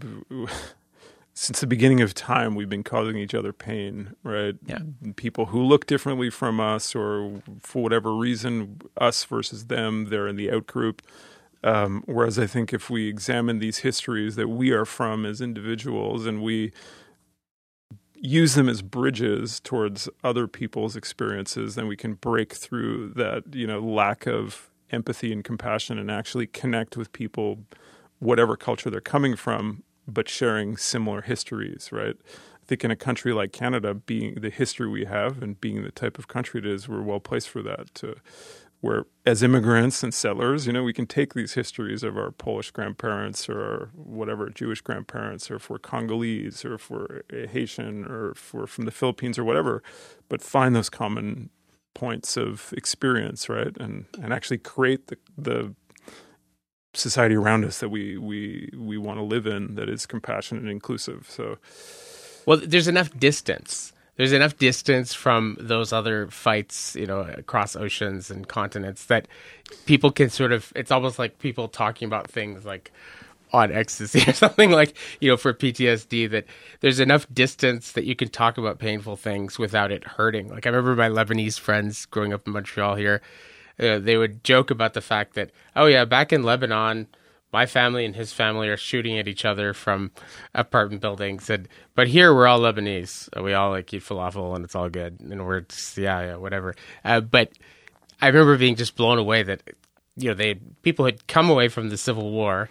since the beginning of time we've been causing each other pain right yeah. people who look differently from us or for whatever reason us versus them they're in the out group um, whereas I think if we examine these histories that we are from as individuals and we use them as bridges towards other people's experiences, then we can break through that you know lack of empathy and compassion and actually connect with people, whatever culture they're coming from, but sharing similar histories, right? I think in a country like Canada, being the history we have and being the type of country it is, we're well placed for that to where as immigrants and settlers, you know, we can take these histories of our Polish grandparents or whatever Jewish grandparents, or if we're Congolese, or if we're Haitian, or if we're from the Philippines, or whatever, but find those common points of experience, right, and and actually create the the society around us that we we we want to live in that is compassionate and inclusive. So, well, there's enough distance there's enough distance from those other fights, you know, across oceans and continents that people can sort of. It's almost like people talking about things like on ecstasy or something like you know for PTSD that there's enough distance that you can talk about painful things without it hurting. Like I remember my Lebanese friends growing up in Montreal here, uh, they would joke about the fact that oh yeah, back in Lebanon my family and his family are shooting at each other from apartment buildings. And but here we're all Lebanese. We all like eat falafel and it's all good. And we're just, yeah, yeah, whatever. Uh, but I remember being just blown away that you know they people had come away from the civil war.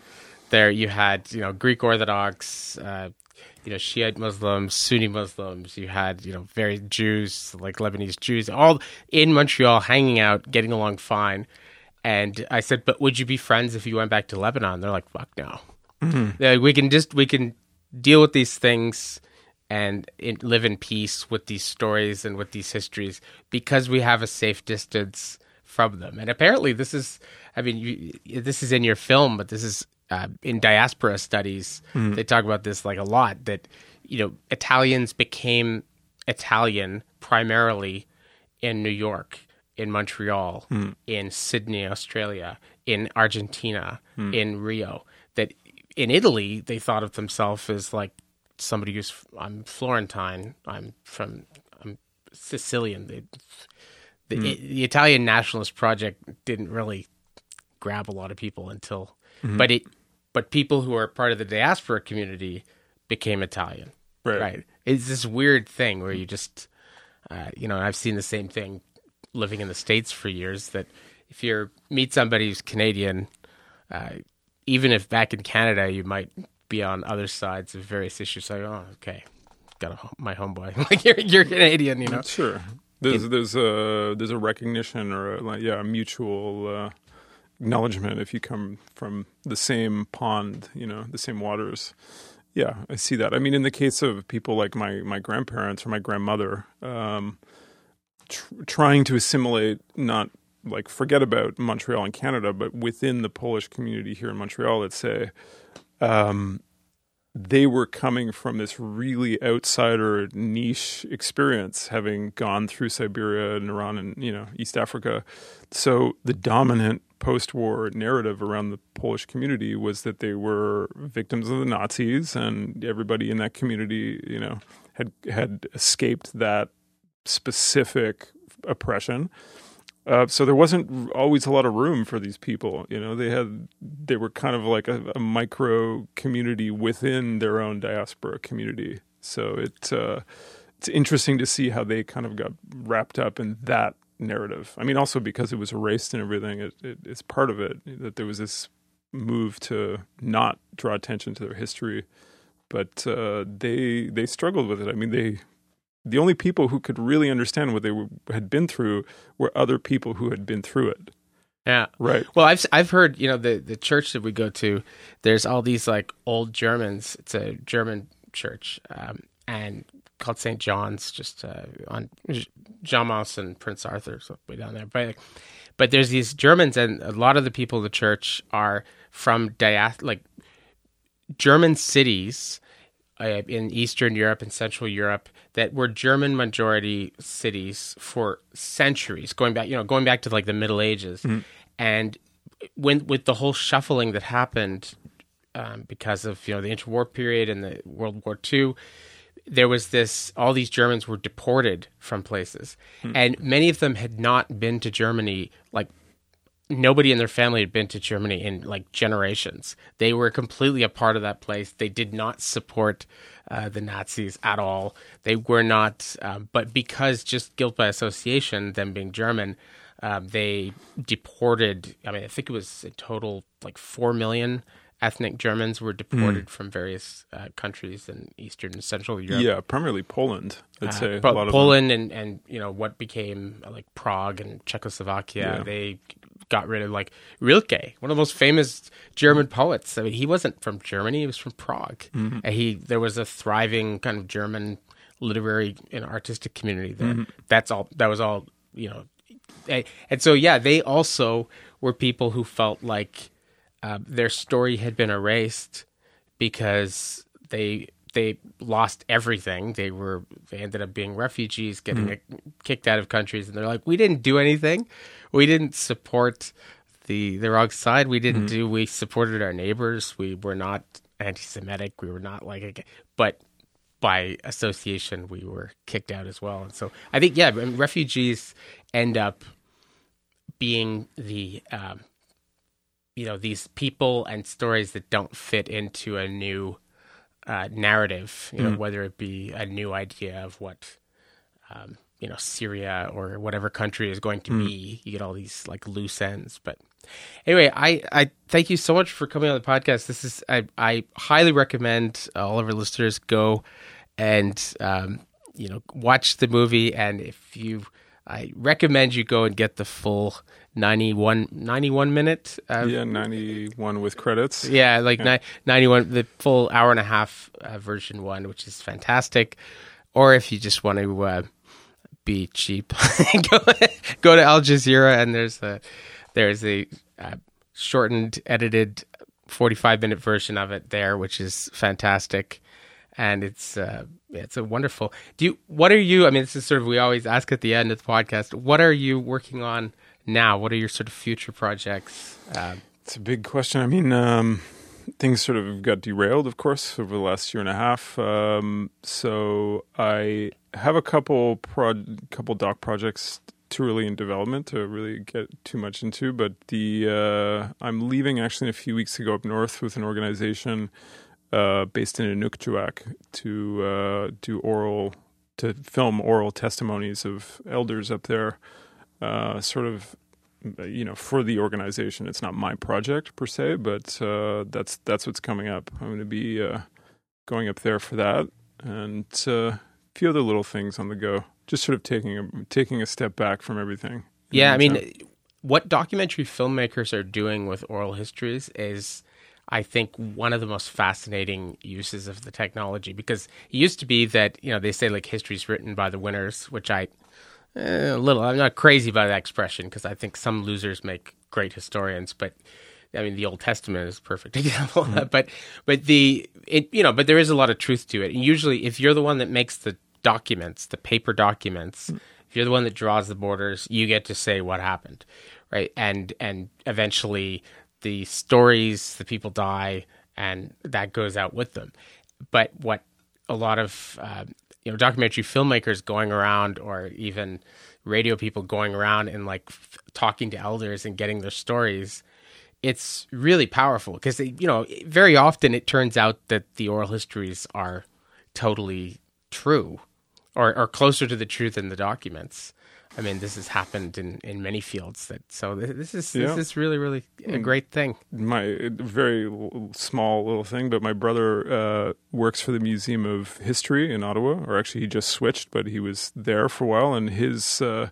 There you had you know Greek Orthodox. Uh, you know, Shiite Muslims, Sunni Muslims. You had, you know, very Jews, like Lebanese Jews, all in Montreal, hanging out, getting along fine. And I said, but would you be friends if you went back to Lebanon? They're like, fuck no. Mm-hmm. we can just, we can deal with these things and in, live in peace with these stories and with these histories because we have a safe distance from them. And apparently, this is, I mean, you, this is in your film, but this is uh, in diaspora studies. Mm-hmm. They talk about this like a lot that, you know, Italians became Italian primarily in New York in Montreal, in Sydney, Australia, in Argentina, in Rio. That in Italy they thought of themselves as like somebody who's I'm Florentine, I'm from I'm Sicilian. They, the, the Italian nationalist project didn't really grab a lot of people until, but it, but people who are part of the diaspora community became Italian. Right. It's this weird thing where you just, uh, you know, I've seen the same thing living in the States for years that if you meet somebody who's Canadian, uh, even if back in Canada you might be on other sides of various issues, like, oh, okay, got a, my homeboy. like, you're, you're Canadian, you know? Sure. There's there's a there's a recognition or a, like yeah a mutual uh, acknowledgement if you come from the same pond, you know, the same waters. Yeah, I see that. I mean, in the case of people like my my grandparents or my grandmother, um, tr- trying to assimilate, not like forget about Montreal and Canada, but within the Polish community here in Montreal, let's say, um, they were coming from this really outsider niche experience, having gone through Siberia and Iran and you know East Africa. So the dominant post-war narrative around the Polish community was that they were victims of the Nazis, and everybody in that community, you know, had had escaped that specific oppression. Uh, so there wasn't always a lot of room for these people. You know, they had they were kind of like a, a micro community within their own diaspora community. So it uh, it's interesting to see how they kind of got wrapped up in that narrative. I mean, also because it was erased and everything, it, it, it's part of it that there was this move to not draw attention to their history. But uh, they they struggled with it. I mean, they the only people who could really understand what they were, had been through were other people who had been through it. Yeah. Right. Well, I've I've heard you know the the church that we go to. There's all these like old Germans. It's a German church, um, and called St. John's, just uh, on Jeanne-Mance and Prince Arthur, so way down there. But but there's these Germans, and a lot of the people of the church are from diath like German cities uh, in Eastern Europe and Central Europe that were German majority cities for centuries, going back, you know, going back to like the Middle Ages, and when with the whole shuffling that happened um, because of you know the interwar period and the World War II, there was this all these Germans were deported from places, and many of them had not been to Germany like nobody in their family had been to Germany in like generations. They were completely a part of that place. They did not support uh, the Nazis at all. They were not, um, but because just guilt by association, them being German, um, they deported. I mean, I think it was a total like four million ethnic Germans were deported from various uh, countries in Eastern and Central Europe. Yeah, primarily Poland. I'd Uh, say but a lot of Poland and, and you know what became uh, like Prague and Czechoslovakia, Yeah. they got rid of like Rilke, one of the most famous German poets. I mean, he wasn't from Germany; he was from Prague. Mm-hmm. And he there was a thriving kind of German literary and artistic community there. Mm-hmm. That's all. That was all. You know, and, and so yeah, they also were people who felt like uh, their story had been erased because they they lost everything. They were they ended up being refugees, getting kicked out of countries, and they're like, we didn't do anything. We didn't support the the wrong side. We didn't do. We supported our neighbors. We were not anti-Semitic. We were not like, a- but by association, we were kicked out as well. And so I think yeah, refugees end up being the um, you know these people and stories that don't fit into a new uh, narrative you know whether it be a new idea of what um, you know Syria or whatever country is going to be. You get all these like loose ends. But anyway I I thank you so much for coming on the podcast. This is I I highly recommend all of our listeners go and um, you know watch the movie. And if you I recommend you go and get the full 91, 91 minute uh, yeah, ninety-one with credits. yeah, like Ni- 91, the full hour and a half uh, version one, which is fantastic. Or if you just want to uh, be cheap, go, go to Al Jazeera and there's a there's a uh, shortened, edited, 45 minute version of it there, which is fantastic. And it's uh, it's a wonderful. Do you? What are you? I mean, this is sort of we always ask at the end of the podcast. What are you working on now? What are your sort of future projects? Uh, it's a big question. I mean, um, things sort of got derailed, of course, over the last year and a half. Um, so I have a couple pro- couple doc projects too early in development to really get too much into. But the uh, I'm leaving actually in a few weeks to go up north with an organization uh, based in Inukjuak to uh, do oral to film oral testimonies of elders up there, uh, sort of you know for the organization. It's not my project per se, but uh, that's that's what's coming up. I'm going to be uh, going up there for that and a few other little things on the go just sort of taking a taking a step back from everything. Yeah, I mean, what documentary filmmakers are doing with oral histories is, I think, one of the most fascinating uses of the technology. Because it used to be that you know they say like history's written by the winners, which I eh, a little I'm not crazy by that expression because I think some losers make great historians, but. I mean, the Old Testament is a perfect example, mm-hmm. but but the it you know, but there is a lot of truth to it. And usually, if you're the one that makes the documents, the paper documents. Mm. If you're the one that draws the borders, you get to say what happened, right? And and eventually the stories, the people die, and that goes out with them. But what a lot of uh, you know documentary filmmakers going around, or even radio people going around and like f- talking to elders and getting their stories it's really powerful because you know very often it turns out that the oral histories are totally true or, or closer to the truth in the documents. I mean, this has happened in, in many fields. That so this is yeah. this is really really a mm. great thing. My very small little thing, but my brother uh, works for the Museum of History in Ottawa, or actually he just switched, but he was there for a while, and his uh,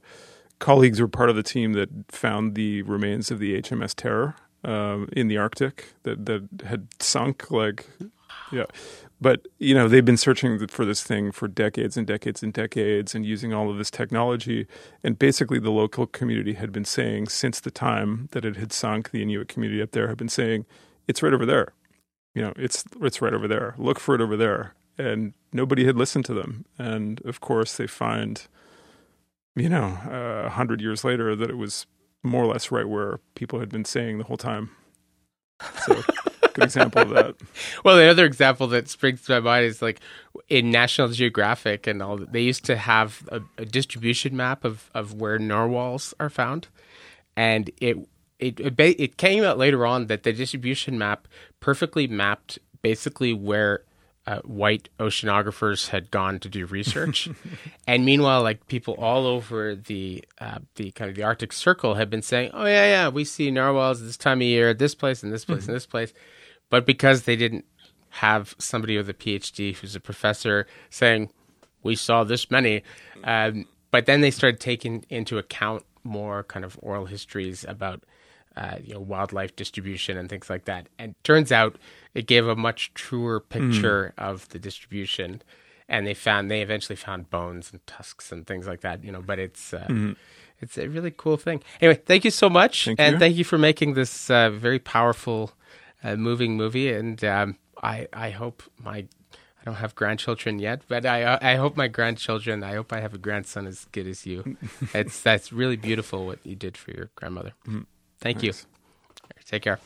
colleagues were part of the team that found the remains of the HMS Terror um, in the Arctic that that had sunk. Like, yeah, but you know they've been searching for this thing for decades and decades and decades and using all of this technology. And basically the local community had been saying since the time that it had sunk the inuit community up there had been saying it's right over there. You know it's it's right over there. Look for it over there. And nobody had listened to them. And of course they find you know a uh, hundred years later that it was more or less right where people had been saying the whole time. So good example of that. Well, the other example that springs to my mind is like in National Geographic and all. They used to have a, a distribution map of of where narwhals are found, and it it it came out later on that the distribution map perfectly mapped basically where uh, white oceanographers had gone to do research, and meanwhile, like people all over the uh, the kind of the Arctic Circle had been saying, "Oh yeah, yeah, we see narwhals this time of year, at this place and this place mm-hmm. and this place," but because they didn't have somebody with a PhD who's a professor saying, "We saw this many," um, but then they started taking into account more kind of oral histories about uh, you know wildlife distribution and things like that. And turns out it gave a much truer picture mm. of the distribution. And they found they eventually found bones and tusks and things like that. You know, but it's uh, mm. it's a really cool thing. Anyway, thank you so much, thank and you. thank you for making this uh, very powerful, uh, moving movie. And um, I I hope my I don't have grandchildren yet, but I I hope my grandchildren. I hope I have a grandson as good as you. it's that's really beautiful what you did for your grandmother. Mm. Thank Thanks. you. Take care.